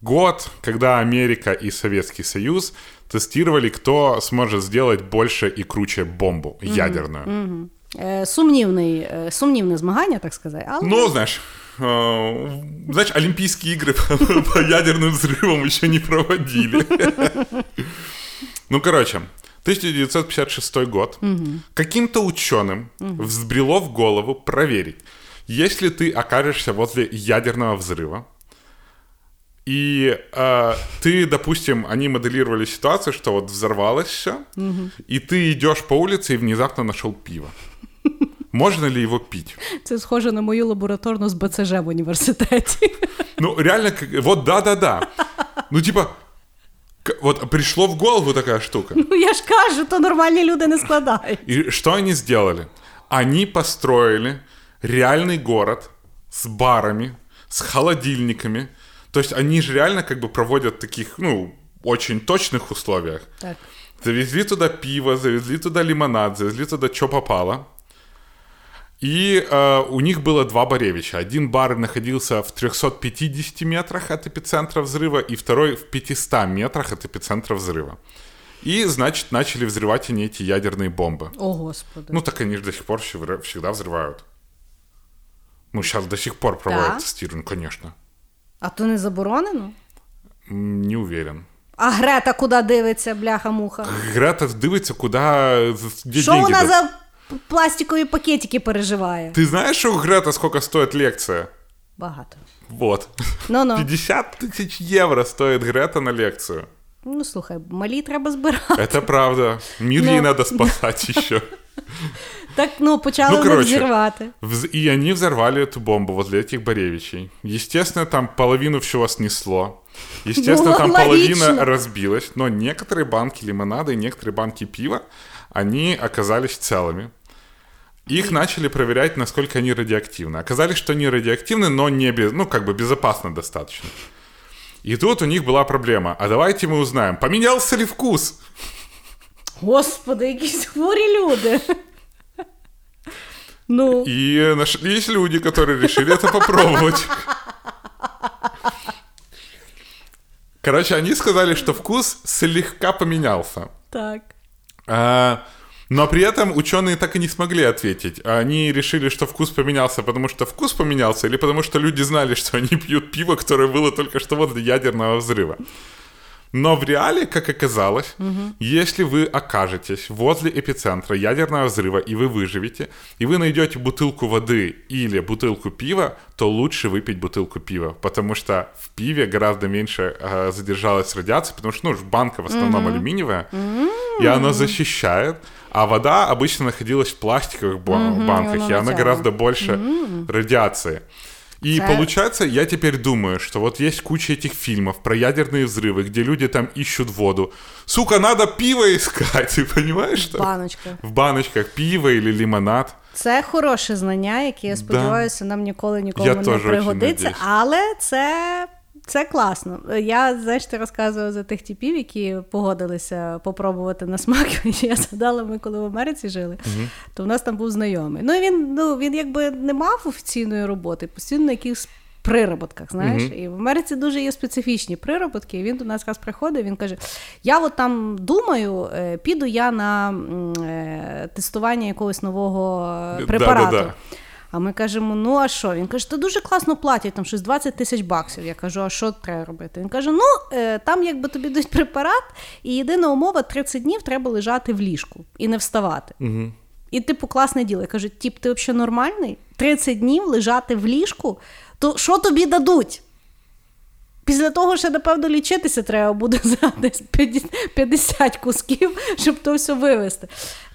Год, когда Америка и Советский Союз тестировали, кто сможет сделать больше и круче бомбу ядерную. Е, Сумнівний, е, сумнівне змагання, так сказати. Але Ну, знаешь, э, знаешь, Олимпийские игры по, по ядерным взрывам еще не проводили. Ну, короче, 1956 год. Каким-то ученым взбрело в голову проверить, если ты окажешься возле ядерного взрыва, и э, ты, допустим, они моделировали ситуацию, что вот взорвалось все, и ты идешь по улице и внезапно нашел пиво. Можно ли его пить? це схоже на мою лабораторну з БЦЖ в університеті. Ну, реально, как- вот да-да-да. Ну, типа, к- вот пришло в голову такая штука. Ну я ж кажу, то нормальні люди не складають. И что они сделали? Они построили реальный город с барами, с холодильниками. то есть они же реально как бы проводят таких, ну, очень точных условиях. Так. Завезли туда пиво, завезли туда лимонад, завезли туда что попало. И э, у них было два баревича. Один бар находился в 350 метрах от эпицентра взрыва, и второй в 500 метрах от эпицентра взрыва. И, значит, начали взрывать они эти ядерные бомбы. О, Господи. Ну, так они же до сих пор всегда всегда взрывают. Ну, сейчас до сих пор проводят Да? тестирование, конечно. А то не заборонено? М, Не уверен. А Грета куди дивиться, бляха-муха? Грета дивиться, куда... Где Що деньги вона дать. за пластикові пакетики переживає? Ты знаешь, у Грета сколько стоит лекция? Багато. Вот. Ну-ну. 50 тысяч евро стоит Грета на лекцию. Ну, слухай, малі треба збирати. Это правда. Мир Ну. ей надо спасать еще. Так, ну, почали Ну, короче. взірвати. Вз- И они взорвали эту бомбу возле этих Боревичей. Естественно, там половину всего снесло. Естественно, Ну, там логично. половина разбилась. Но некоторые банки лимонада и некоторые банки пива, они оказались целыми. Их начали проверять, насколько они радиоактивны. Оказалось, что они радиоактивны, но не без, ну, как бы безопасно достаточно. И тут у них была проблема. А давайте мы узнаем, поменялся ли вкус? Господи, якісь хворі люди. Ну, И нашлись люди, которые решили это попробовать. Короче, они сказали, что вкус слегка поменялся. так. А, но при этом ученые так и не смогли ответить. Они решили, что вкус поменялся, потому что вкус поменялся, или потому что люди знали, что они пьют пиво, которое было только что возле ядерного взрыва. Но в реале, как оказалось, если вы окажетесь возле эпицентра ядерного взрыва, и вы выживете, и вы найдете бутылку воды или бутылку пива, то лучше выпить бутылку пива, потому что в пиве гораздо меньше э, задержалась радиация, потому что, ну, банка в основном алюминиевая, и она защищает, а вода обычно находилась в пластиковых ба- банках, она и она гораздо больше радиации. И Це- получается, я теперь думаю, что вот есть куча этих фильмов про ядерные взрывы, где люди там ищут воду. Сука, надо пиво искать, ты понимаешь? Что? Баночка. В баночках пиво или лимонад. Це хороше знання, яке я сподіваюся, нам ніколи нікому Я не теж очень пригодиться. надіюсь. Але це, це класно. Я, знаєш, ти розказував за тих типів, які погодилися попробувати на смак. Я згадала, ми коли в Америці жили, то в нас там був знайомий. Ну і він, ну, він якби не мав офіційної роботи, постійно на якихось. Прироботках, знаєш, і в Америці дуже є специфічні прироботки. І він до нас раз приходить, він каже: Я от там думаю, е, піду я на е, тестування якогось нового е, препарату. Да-да-да. А ми кажемо: ну а що? Він каже, то дуже класно платять, там щось 20 тисяч баксів. Я кажу, а що треба робити? Він каже: ну е, там якби тобі дають препарат, і єдина умова 30 днів треба лежати в ліжку і не вставати. Угу. І типу класне діло. Я кажу, тіп, ти взагалі нормальний? 30 днів лежати в ліжку, то що тобі дадуть? Після того ще, напевно, лічитися треба буде за десь 50 кусків, щоб то все вивезти.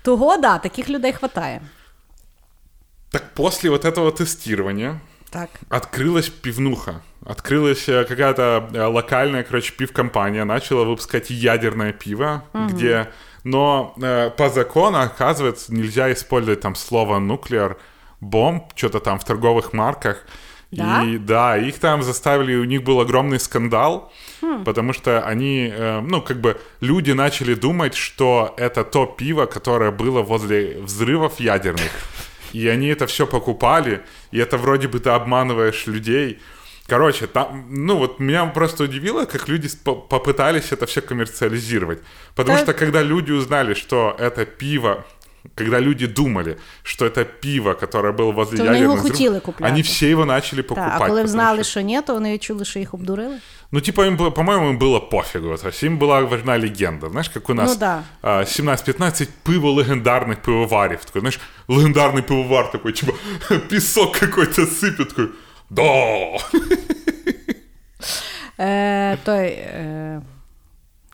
Того, да, таких людей хватає. Так после вот этого тестирования Так. открылась пивнуха. Открылась э, какая-то э, локальная, короче, пивкомпания, начала выпускать ядерное пиво, где... Но э, по закону, оказывается, нельзя использовать там слово «нуклеар», бомб, что-то там в торговых марках. Да? И да, их там заставили, у них был огромный скандал, потому что они, э, ну, как бы люди начали думать, что это то пиво, которое было возле взрывов ядерных. И они это все покупали, и это вроде бы ты обманываешь людей. Короче, там, ну вот меня просто удивило, как люди по- попытались это все коммерциализировать. Потому Да. что когда люди узнали, что это пиво, когда люди думали, что это пиво, которое было возле То вони його ядерных взрывов, хотіли купляти. они все его начали покупать. Так, а коли потому знали, что- що ні, то вони відчули, що їх обдурили. ну, типа, им, было- по-моему, им было пофигу. То есть им была важна легенда. Знаешь, как у нас Ну да. а, 17-15 пиво легендарных пивоваров. Такой, знаешь, легендарный пивовар такой, типа, песок какой-то сыпет. Такой, да! Е, той. Е,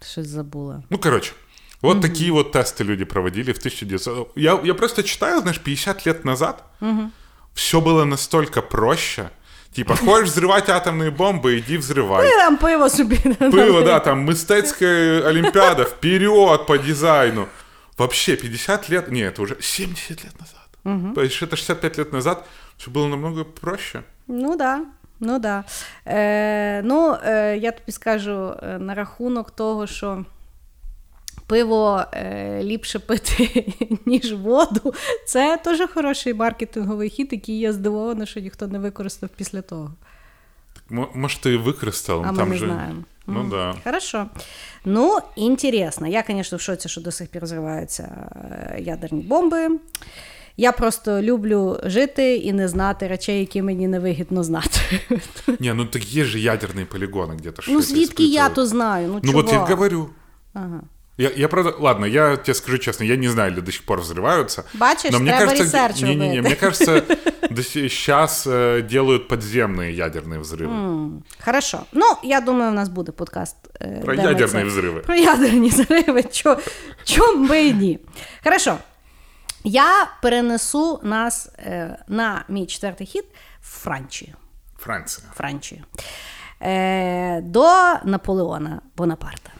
щось забула. Ну, короче, Вот такие вот тесты люди проводили в 1900... Я, я просто читаю, знаешь, 50 лет назад все было настолько проще. Типа, хочешь взрывать атомные бомбы, иди взрывай. Ти там пиво собі. Пиво, да, там мистецкая олимпиада, вперед по дизайну. Вообще, 50 лет, не, это уже 70 лет назад. То есть это 65 лет назад, все было намного проще. Ну да. Ну да. Е, ну, е, я тобі скажу е, на рахунок того, що пиво е, ліпше пити, ніж воду. Це теж хороший маркетинговий хід, який я здивована, що ніхто не використав після того. М- может, ты використал, А ми там не же... знаємо. Ну да. Хорошо. Ну, інтересно. Я, звісно, в шоці, що до сих пір взриваються е, ядерні бомби. Я просто люблю жити і не знати речей, які мені невигідно знати. Не, ну так есть же ядерные полигоны где-то. что Ну, это звідки я испытывают. то знаю? Ну, Ну вот я чувак. говорю. Ага. Я, я правда, ладно, я тебе скажу честно, я не знаю, или до сих пор взрываются. Бачишь, но мне треба кажется, ресерч не, не, не, робити. мне кажется, сейчас делают подземные ядерные взрывы. Хорошо. Ну, я думаю, у нас буде подкаст. е, Про де ми ядерні це- взриви. Про ядерні взриви. Чо, чом би і ні. Хорошо. Я перенесу нас е, на мій четвертий хід в Францію. Франция. Францію. Е, до Наполеона Бонапарта.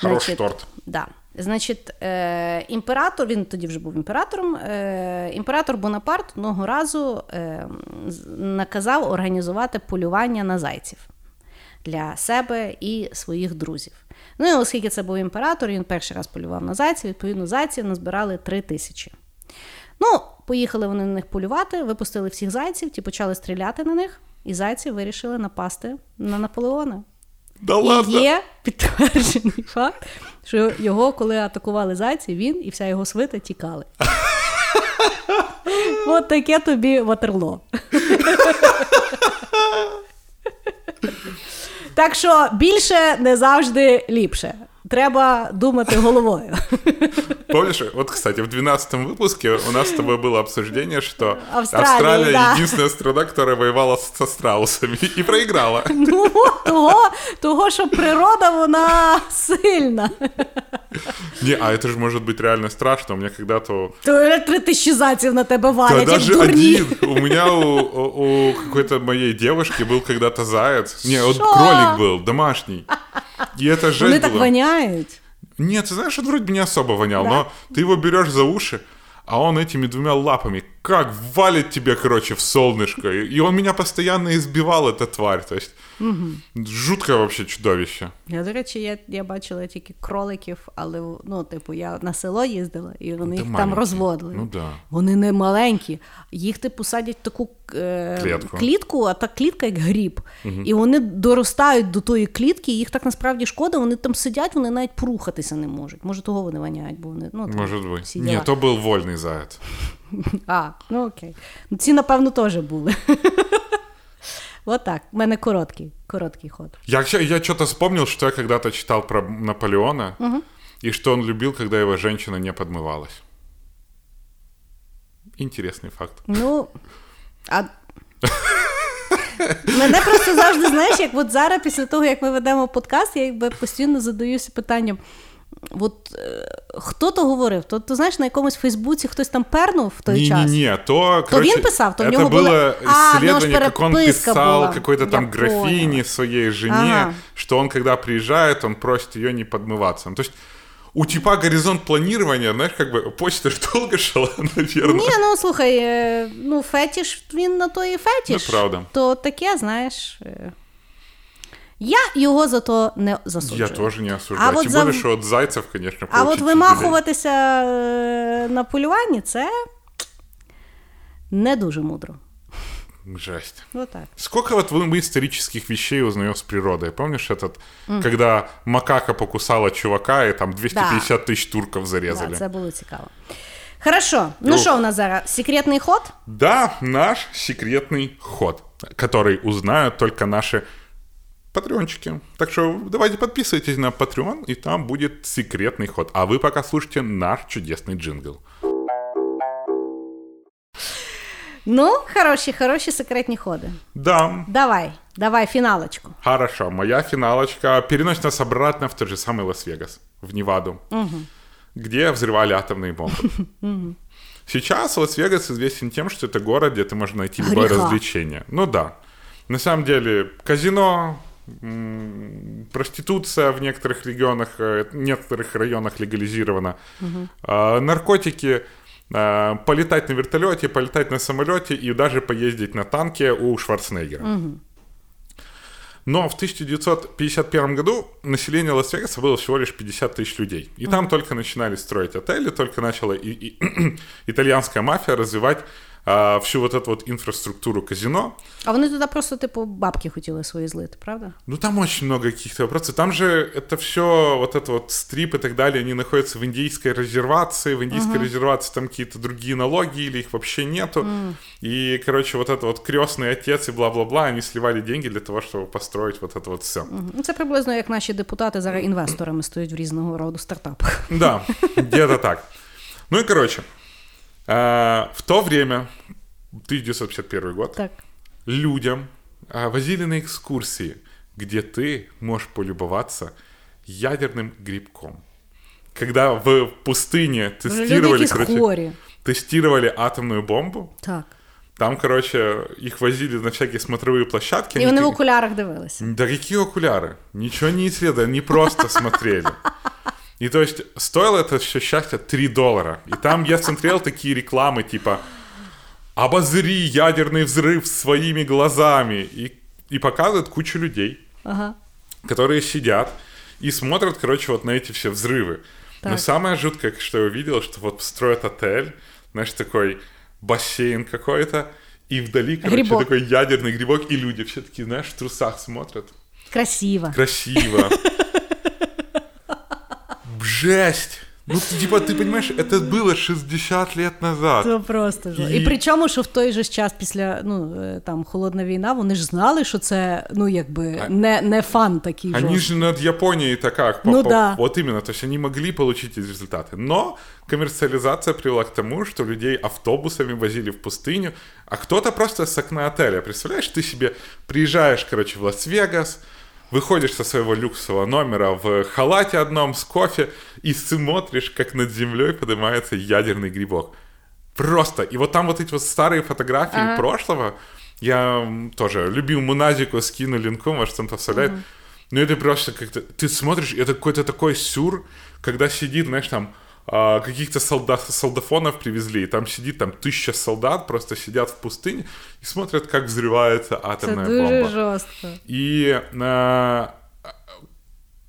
Хороший торт. Да. Значить, е, імператор, він тоді вже був імператором. Е, імператор Бонапарт одного разу е, наказав організувати полювання на зайців для себе і своїх друзів. Ну і оскільки це був імператор, він перший раз полював на зайців, відповідно, зайців назбирали три тисячі. Ну, поїхали вони на них полювати, випустили всіх зайців, ті почали стріляти на них, і зайці вирішили напасти на Наполеона. Да І є підтверджений факт, що його, коли атакували зайці, він і вся його свита тікали. От таке тобі ватерло. Так що більше не завжди ліпше. Треба думати головою. Помнишь, вот, кстати, в 12 выпуске у нас с тобой было обсуждение, что Австралия, Австралия да. единственная страна, которая воевала с- со страусами и проиграла. Ну, того, того, що природа вона сильна. Не, а это же может быть реально страшно. У меня когда-то... То три тисячі зайців на тебе Да валять, як даже дурні. один. У меня у, у- у какой-то моей девушки был когда-то заяц. Не, вот Шо? кролик был, домашний. И это жесть так была. воняють. Нет, ты знаешь, он вроде бы не особо вонял, Да? но ты его берешь за уши, а он этими двумя лапами как валит тебе, короче, в солнышко. И и он меня постоянно избивал, эта тварь. То есть, жуткое вообще чудовище. Я, до речі, я, я бачила тільки кроликів, але ну, типу, я на село їздила, і вони Та їх там маленькі. розводили. Ну да. Вони не маленькі. Їх, типу, садять в таку е, Клітку. клітку, а та клітка як гріб. І вони доростають до тої клітки, і їх так насправді шкода, вони там сидять, вони навіть порухатися не можуть. Може, того вони воняють, бо вони. Ну, там Может быть. всі діла. Нет, то был вольный заяц. А, ну окей. Ну, ці, напевно, теж були. Отак. У мене короткий, короткий ход. Я, я что-то вспомнил, что я когда-то читал про Наполеона, и что он любил, когда его женщина не подмывалась. Интересный факт. Ну, а... Мене просто завжди, знаєш, як от зараз, після того, як ми ведемо подкаст, я якби постійно задаюся питанням. От е, хто то говорив? То, то знаєш, на якомусь Фейсбуці хтось там пернув в той час. Не-не-не, то, То короче, він писав, то в это нього было були- А, в нього ж исследование, как он переписка писал була. какой-то там Я графине поняла. своей жене, Ага. что он, когда приезжает, он просит ее не подмываться. Ну, то есть у типа горизонт планирования, знаешь, как бы почта ж долго шла, наверное. Ні, ну слухай, е, ну фетіш, він на то і фетіш. Ну, правда. То таке, знаєш. Я його за то не засуджую. Я тоже не осуждаю. А вот Тем за- что от зайцев, конечно, А от вимахуватися е, на полюванні це не дуже мудро. Жесть. Отак. Сколько вот мы исторических вещей узнаем с природой? Помнишь этот, когда макака покусала чувака, и там 250 тысяч турков зарезали? Да, це було цікаво. Хорошо. Ну Ух. що у нас зараз? Секретний ход? Да, наш секретный ход, который узнают только наши патреончики. Так что давайте подписывайтесь на Patreon, и там будет секретный ход. А вы пока слушайте наш чудесный джингл. Ну, хороші, хороші секретні ходи. Да, Давай, давай, фіналочку. хорошо. Моя финалочка переносит нас обратно в тот же самый Лас-Вегас, в Неваду, где взрывали атомные бомбы. Сейчас Лас-Вегас известен тем, что это город, где ты можешь найти любое Греха. развлечение. Ну да. На самом деле, казино, м, проституция в некоторых регионах, э, некоторых районах легализирована, а, наркотики, а, полетать на вертолете, полетать на самолете и даже поездить на танке у Шварценеггера. Но в 1951 году население Лас-Вегаса было всего лишь 50 тысяч людей. И там только начинали строить отели, только начала и, и- итальянская мафия развивать а, всю вот эту вот инфраструктуру казино. А вони туди просто, типу, бабки хотіли свої злити, правда? Ну, там очень много каких-то вопросов. Там же это все, вот это вот стрип и так далее, они находятся в индийской резервации. В индийской резервации там какие-то другие налоги или их вообще нету. И, короче, вот это вот крестный отец и бла-бла-бла, они сливали деньги для того, чтобы построить вот это вот все. Ну, Це приблизно як наші депутати зараз інвесторами стоять в різного роду стартапах. Да, где-то так. Ну и, короче, а, в то время, 1951 год, Так. людям а, возили на экскурсии, где ты можешь полюбоваться ядерным грибком. Когда в пустыне Люди тестировали, якісь короче, хворі. тестировали атомную бомбу, Так. там, короче, их возили на всякие смотровые площадки. І они вони в как- окулярах дивилися. Да какие окуляры? Ничего не исследовали, они просто смотрели. И то есть стоило это все счастье 3 доллара. И там я смотрел такие рекламы типа «Обозри ядерный взрыв своими глазами». И, и показывают кучу людей, Ага. которые сидят и смотрят, короче, вот на эти все взрывы. Но Так. самое жуткое, что я увидел, что вот строят отель, знаешь, такой бассейн какой-то, и вдали, короче, Грибок. такой ядерный грибок, и люди все такие, знаешь, в трусах смотрят. Красиво. Красиво. Жесть. Ну, ты, типа, ты понимаешь, это было 60 лет назад. Це просто жах. І І- причому, що в той же ж час після ну, е, там, холодна війна, вони ж знали, що це ну, якби, не, не фан такий Они жорсткий. же над Японией-то как? По- Ну по- да. Вот именно, то есть они могли получить эти результаты. Но коммерциализация привела к тому, что людей автобусами возили в пустыню, а кто-то просто с окна отеля. Представляешь, ты себе приезжаешь, короче, в Лас-Вегас, Выходишь со своего люксового номера в халате одном с кофе и смотришь, как над землей поднимается ядерный грибок. Просто. И вот там вот эти вот старые фотографии прошлого, я тоже любил Муназику, скину линку, может, он поставляет. Ну, это просто как-то... Ты смотришь, это какой-то такой сюр, когда сидит, знаешь, там, а, каких-то солдат, солдафонов привезли, и там сидит там тысяча солдат, просто сидят в пустыне и смотрят, как взрывается Це атомная дуже бомба. жорстко. И а,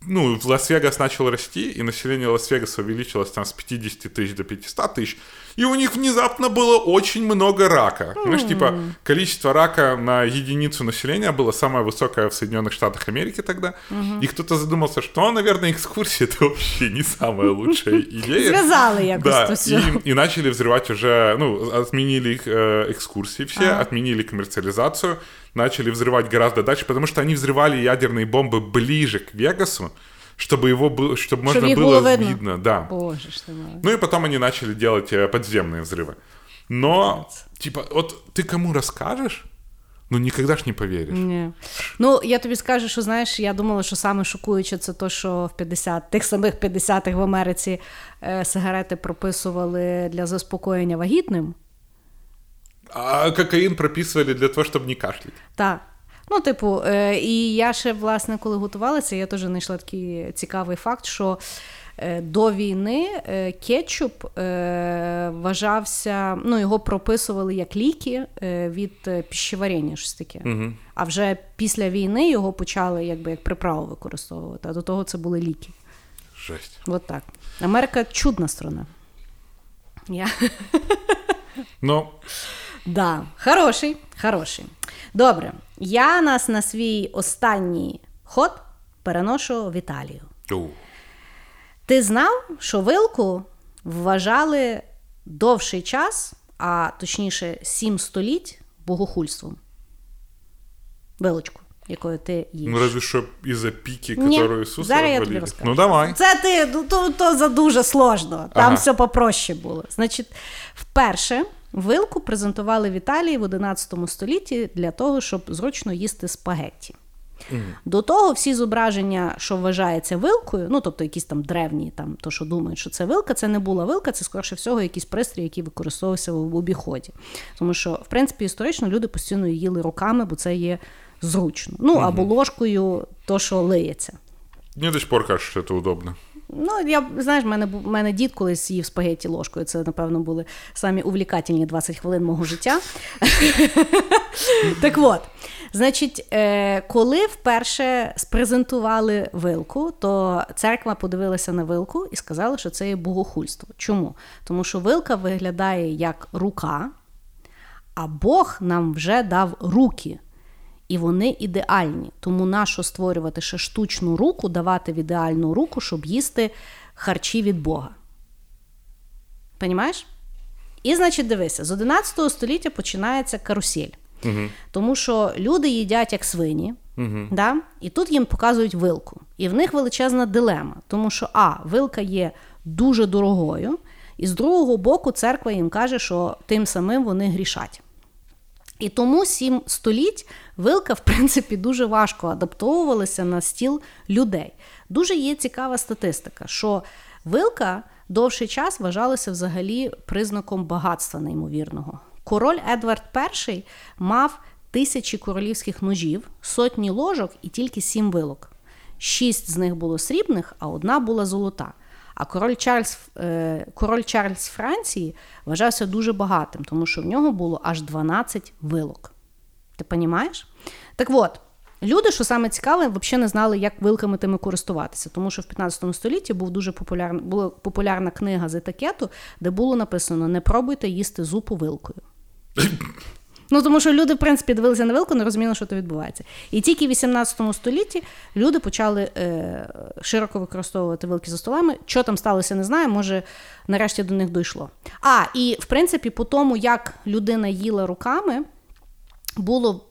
ну, Лас-Вегас начал расти, и население Лас-Вегаса увеличилось там с 50 тысяч до 500 тысяч, и у них внезапно было очень много рака. Знаешь, типа, количество рака на единицу населения было самое высокое в Соединенных Штатах Америки тогда, и кто-то задумался, что, наверное, экскурсии это вообще не самая лучшая идея. Зв'язали якось Да, и, и начали взрывать уже, ну, отменили их э, экскурсии все, Ага. отменили коммерциализацию, начали взрывать гораздо дальше, потому что они взрывали ядерные бомбы ближе к Вегасу, чтобы его было, чтобы можно их было было видно. видно, да. Боже ж ти мой. Ну и потом они начали делать э, подземные взрывы. Но, типа, вот ты кому расскажешь, ну никогда ж не поверишь. Ні. Ну, я тобі скажу, що знаєш, я думала, що саме шокуюче це то, що в 50, тих самих 50-х в Америці е, сигарети прописували для заспокоєння вагітним. А кокаин прописывали для того, чтобы не кашлять. Так. Ну, типу, е, і я ще, власне, коли готувалася, я теж знайшла такий цікавий факт, що е, до війни е, кетчуп е, вважався, ну, його прописували як ліки е, від пищеварення, щось таке. Угу. А вже після війни його почали якби як приправу використовувати. А до того це були ліки. Жесть. От так. Америка чудна страна. Я... Но Да, хороший, хороший. Добре. Я нас на свій останній ход переношу в Італію. у, Ти знав, що вилку вважали довший час, а точніше, сім століть богохульством? Вилочку, якою ти їш. ну разве что из-за пики, Ні, которую развалили. розкажу. Ну давай. Це ти, ну, то, то за дуже сложно. Там Ага. все попроще було. Значить, вперше вилку презентували в Італії в 11 столітті для того, щоб зручно їсти спагетті. До того всі зображення, що вважається вилкою, ну тобто якісь там древні, там то, що думають, що це вилка, це не була вилка, це скоріше всього якийсь пристрій, який використовувався в обіході. Тому що, в принципі, історично люди постійно їли руками, бо це є зручно. Ну або ложкою, то, що лиється. Мне до пор кажется, что это удобно. Ну, я знаєш, в мене в мене дід колись їв спагетті ложкою. Це, напевно, були самі увлікательні 20 хвилин мого життя. так от, значить, е, коли вперше спрезентували вилку, то церква подивилася на вилку і сказала, що це є богохульство. Чому? Тому що вилка виглядає як рука. А Бог нам вже дав руки, і вони ідеальні. Тому нащо створювати ще штучну руку, давати в ідеальну руку, щоб їсти харчі від Бога. Понімаєш? І, значить, дивися, з 11 століття починається карусель. Угу. Тому що люди їдять як свині, угу. да? і тут їм показують вилку. І в них величезна дилема, тому що А, вилка є дуже дорогою, і з другого боку, церква їм каже, що тим самим вони грішать. І тому сім століть вилка, в принципі, дуже важко адаптовувалася на стіл людей. Дуже є цікава статистика, що вилка довший час вважалася взагалі признаком багатства неймовірного. Король Едвард І мав тисячі королівських ножів, сотні ложок і тільки сім вилок. Шість з них було срібних, а одна була золота. А король Чарльз е, король Чарльз Франції вважався дуже багатим, тому що в нього було аж 12 вилок. Ти розумієш? Так от, люди, що саме цікаве, взагалі не знали, як вилками тими користуватися, тому що в 15 столітті був дуже популярна, була популярна книга з етикету, де було написано: не пробуйте їсти зупу вилкою. Ну, тому що люди, в принципі, дивилися на вилку, не розуміли, що то відбувається. І тільки в 18 столітті люди почали е, широко використовувати вилки за столами. Що там сталося, не знаю. Може, нарешті до них дійшло. А, і в принципі, по тому, як людина їла руками, було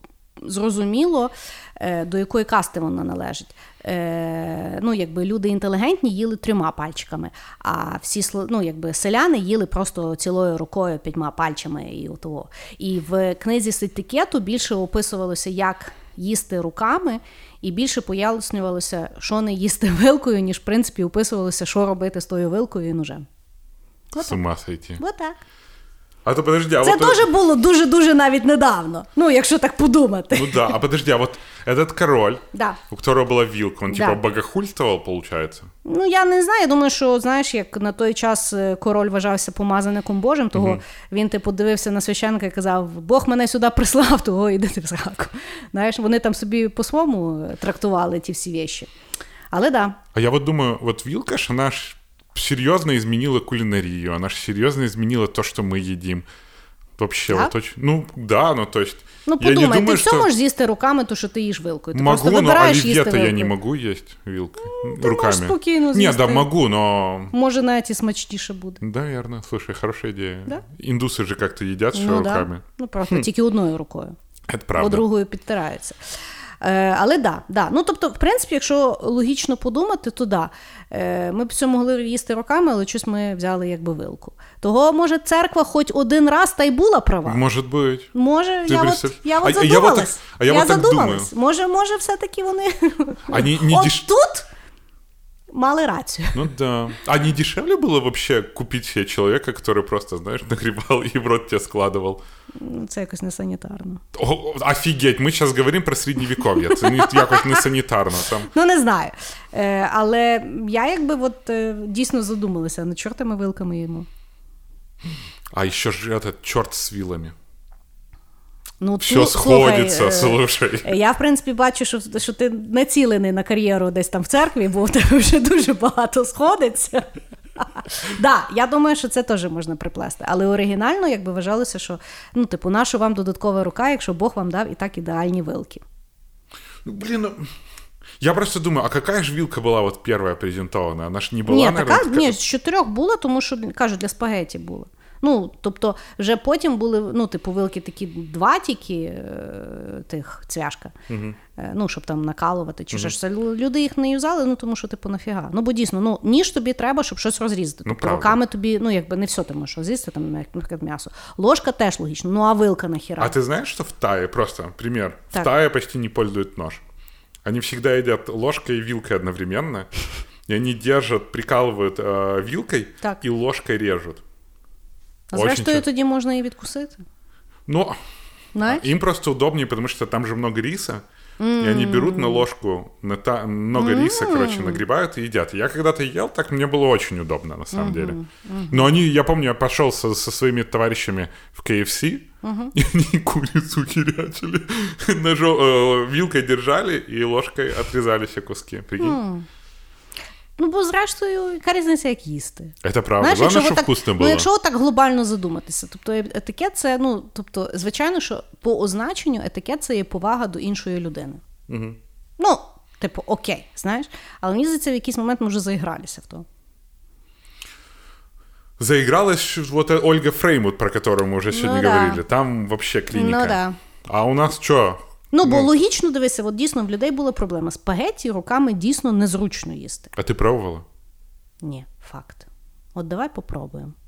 зрозуміло, е, до якої касти вона належить. Е, ну, якби Люди інтелігентні їли трьома пальчиками, а всі ну, якби селяни їли просто цілою рукою п'ятьма пальчами. І отого. І в книзі з більше описувалося, як їсти руками, і більше пояснювалося, що не їсти вилкою, ніж в принципі описувалося, що робити з тою вилкою і ножем. З ума сойти. Отак. А то подожди, а Це вот... теж було дуже-дуже навіть недавно. Ну, якщо так подумати. Ну да, а подожди, а вот этот король, да. у которого была вилка, он Да. типа богохульствовал, получается? Ну, я не знаю. Я думаю, що знаєш, як на той час е, король вважався помазаником Божим, того Мгм. він типу дивився на священника і казав: Бог мене сюди прислав, того іди ти в сраку. Знаєш, вони там собі по-своєму е, трактували ті всі вещі. Але да. А я вот думаю, вот вилка ж, она ж серьезно изменила кулинарию, она ж серьезно изменила то, что мы едим. Вообще, Да? вот очень... Ну, да, ну то есть... Ну, я не подумай, думаю, ти все что... можеш з'їсти руками, то що ти їш вилкою. Ти Могу, просто но вибираєш їсти оливье-то я вилкою. не могу есть вилкой, ти руками. можеш спокійно Не, з'їсти. да, могу, но... Може, навіть і смачніше буде. Да, верно. Слушай, хорошая идея. Да? Индусы же как-то едят все ну, да. руками. ну просто тільки одною рукою. Это бо правда. другою підтираються. Е, але да, да. Ну, тобто, в принципі, якщо логічно подумати, то да. Е, ми б все могли їсти руками, але щось ми взяли якби вилку. Того, може, церква хоч один раз та й була права. Може бути. Може, Ти я от, я от а я от так- задумалась. а я я так задумалась. Може, може, все-таки вони А ні, ні, от деш... тут мали рацію. Ну да. А не дешевле было вообще купить себе человека, который просто, знаешь, нагребал и в рот тебе складывал? Ну, Це якось не санітарно. О, офигеть, мы сейчас говорим про средневековье. Це не, якось не санітарно. Там. Ну, не знаю. Е, але я якби от, е, дійсно задумалася, на чорта ми вилками їмо. А еще же этот черт с вилами. Ну, Все тут, сходится, слухай, е, слушай. Я, в принципі, бачу, що, що ти націлений на кар'єру десь там в церкві, бо в тебе вже дуже багато сходиться. Да, я думаю, що це теж можна приплести. Але оригінально, якби вважалося, що ну, типу, нашу вам додаткова рука, якщо Бог вам дав і так ідеальні вилки. Ну, блин, ну... Я просто думаю, а какая же вилка была вот первая презентована? Она ж не была, Ні, така, ні, з чотирьох було, тому що кажу, для спагеті було. Ну, тобто, вже потім були, ну, типу, вилки такі два тільки е, тих цвяшка, е, ну, щоб там накалувати, чи що ж це. Люди їх не юзали, ну тому що, типу, нафіга. Ну, бо дійсно, ну, ніж тобі треба, щоб щось розрізати. Ну, тобто, правда. руками тобі, ну, якби не все ти можеш розрізати, там, як, наприклад, м'ясо. Ложка теж логічно, ну а вилка нахіра. А ты знаешь, что в Тае, просто пример, Так. в Тае почти не пользуют нож. Они всегда едят ложкой и вилкой одновременно, и они держат, прикалывают э, вилкой Так. и ложкой режут. а очень зрештою, ча- тоді можна і відкусити. Но Знаєш? им просто удобнее, потому что там же много риса, и они берут на ложку на та- много риса, короче, нагребают и едят. Я когда-то ел, так мне было очень удобно, на самом деле. Но они, я помню, я пошел со, со своими товарищами в KFC, и они курицу херячили, ножом, э, вилкой держали и ложкой отрезали все куски. Прикинь? Ну, бо зрештою, яка різниця, як їсти. Это правда. Знаєш, Главное, ви щоб так, вкусно ну, було. якщо так глобально задуматися, тобто е- етикет це, ну, тобто, звичайно, що по означенню етикет це є повага до іншої людини. Угу. Ну, типу, окей, знаєш. Але мені здається, в якийсь момент ми вже заігралися в то. Заигралась вот э, Ольга Фреймут, про которую мы уже сегодня да. говорили. Там вообще клиника. Ну да. А у нас что? Ну, бо логічно дивися, от дійсно в людей була проблема. Спагетті руками дійсно незручно їсти. А ты пробовала? Ні, факт. От давай попробуємо.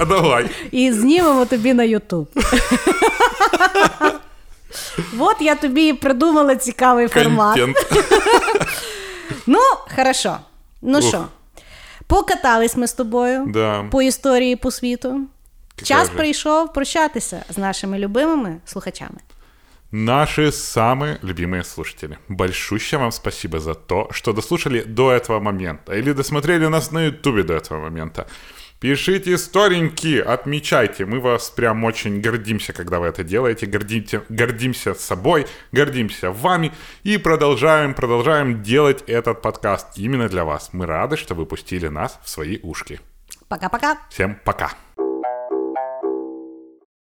А давай. І знімемо тобі на Ютуб. От я тобі придумала цікавий формат. Ну, хорошо. Ну що, покатались ми з тобою Да. по історії по світу. Час прийшов прощатися з нашими любимими слухачами. Наши самые любимые слушатели. Большущее вам спасибо за то, что дослушали до этого момента. Или досмотрели нас на ютубе до этого момента. Пишите истореньки, отмечайте. Мы вас прям очень гордимся, когда вы это делаете. Гордимте, гордимся собой, гордимся вами. И продолжаем, продолжаем делать этот подкаст именно для вас. Мы рады, что вы пустили нас в свои ушки. Пока-пока. Всем пока.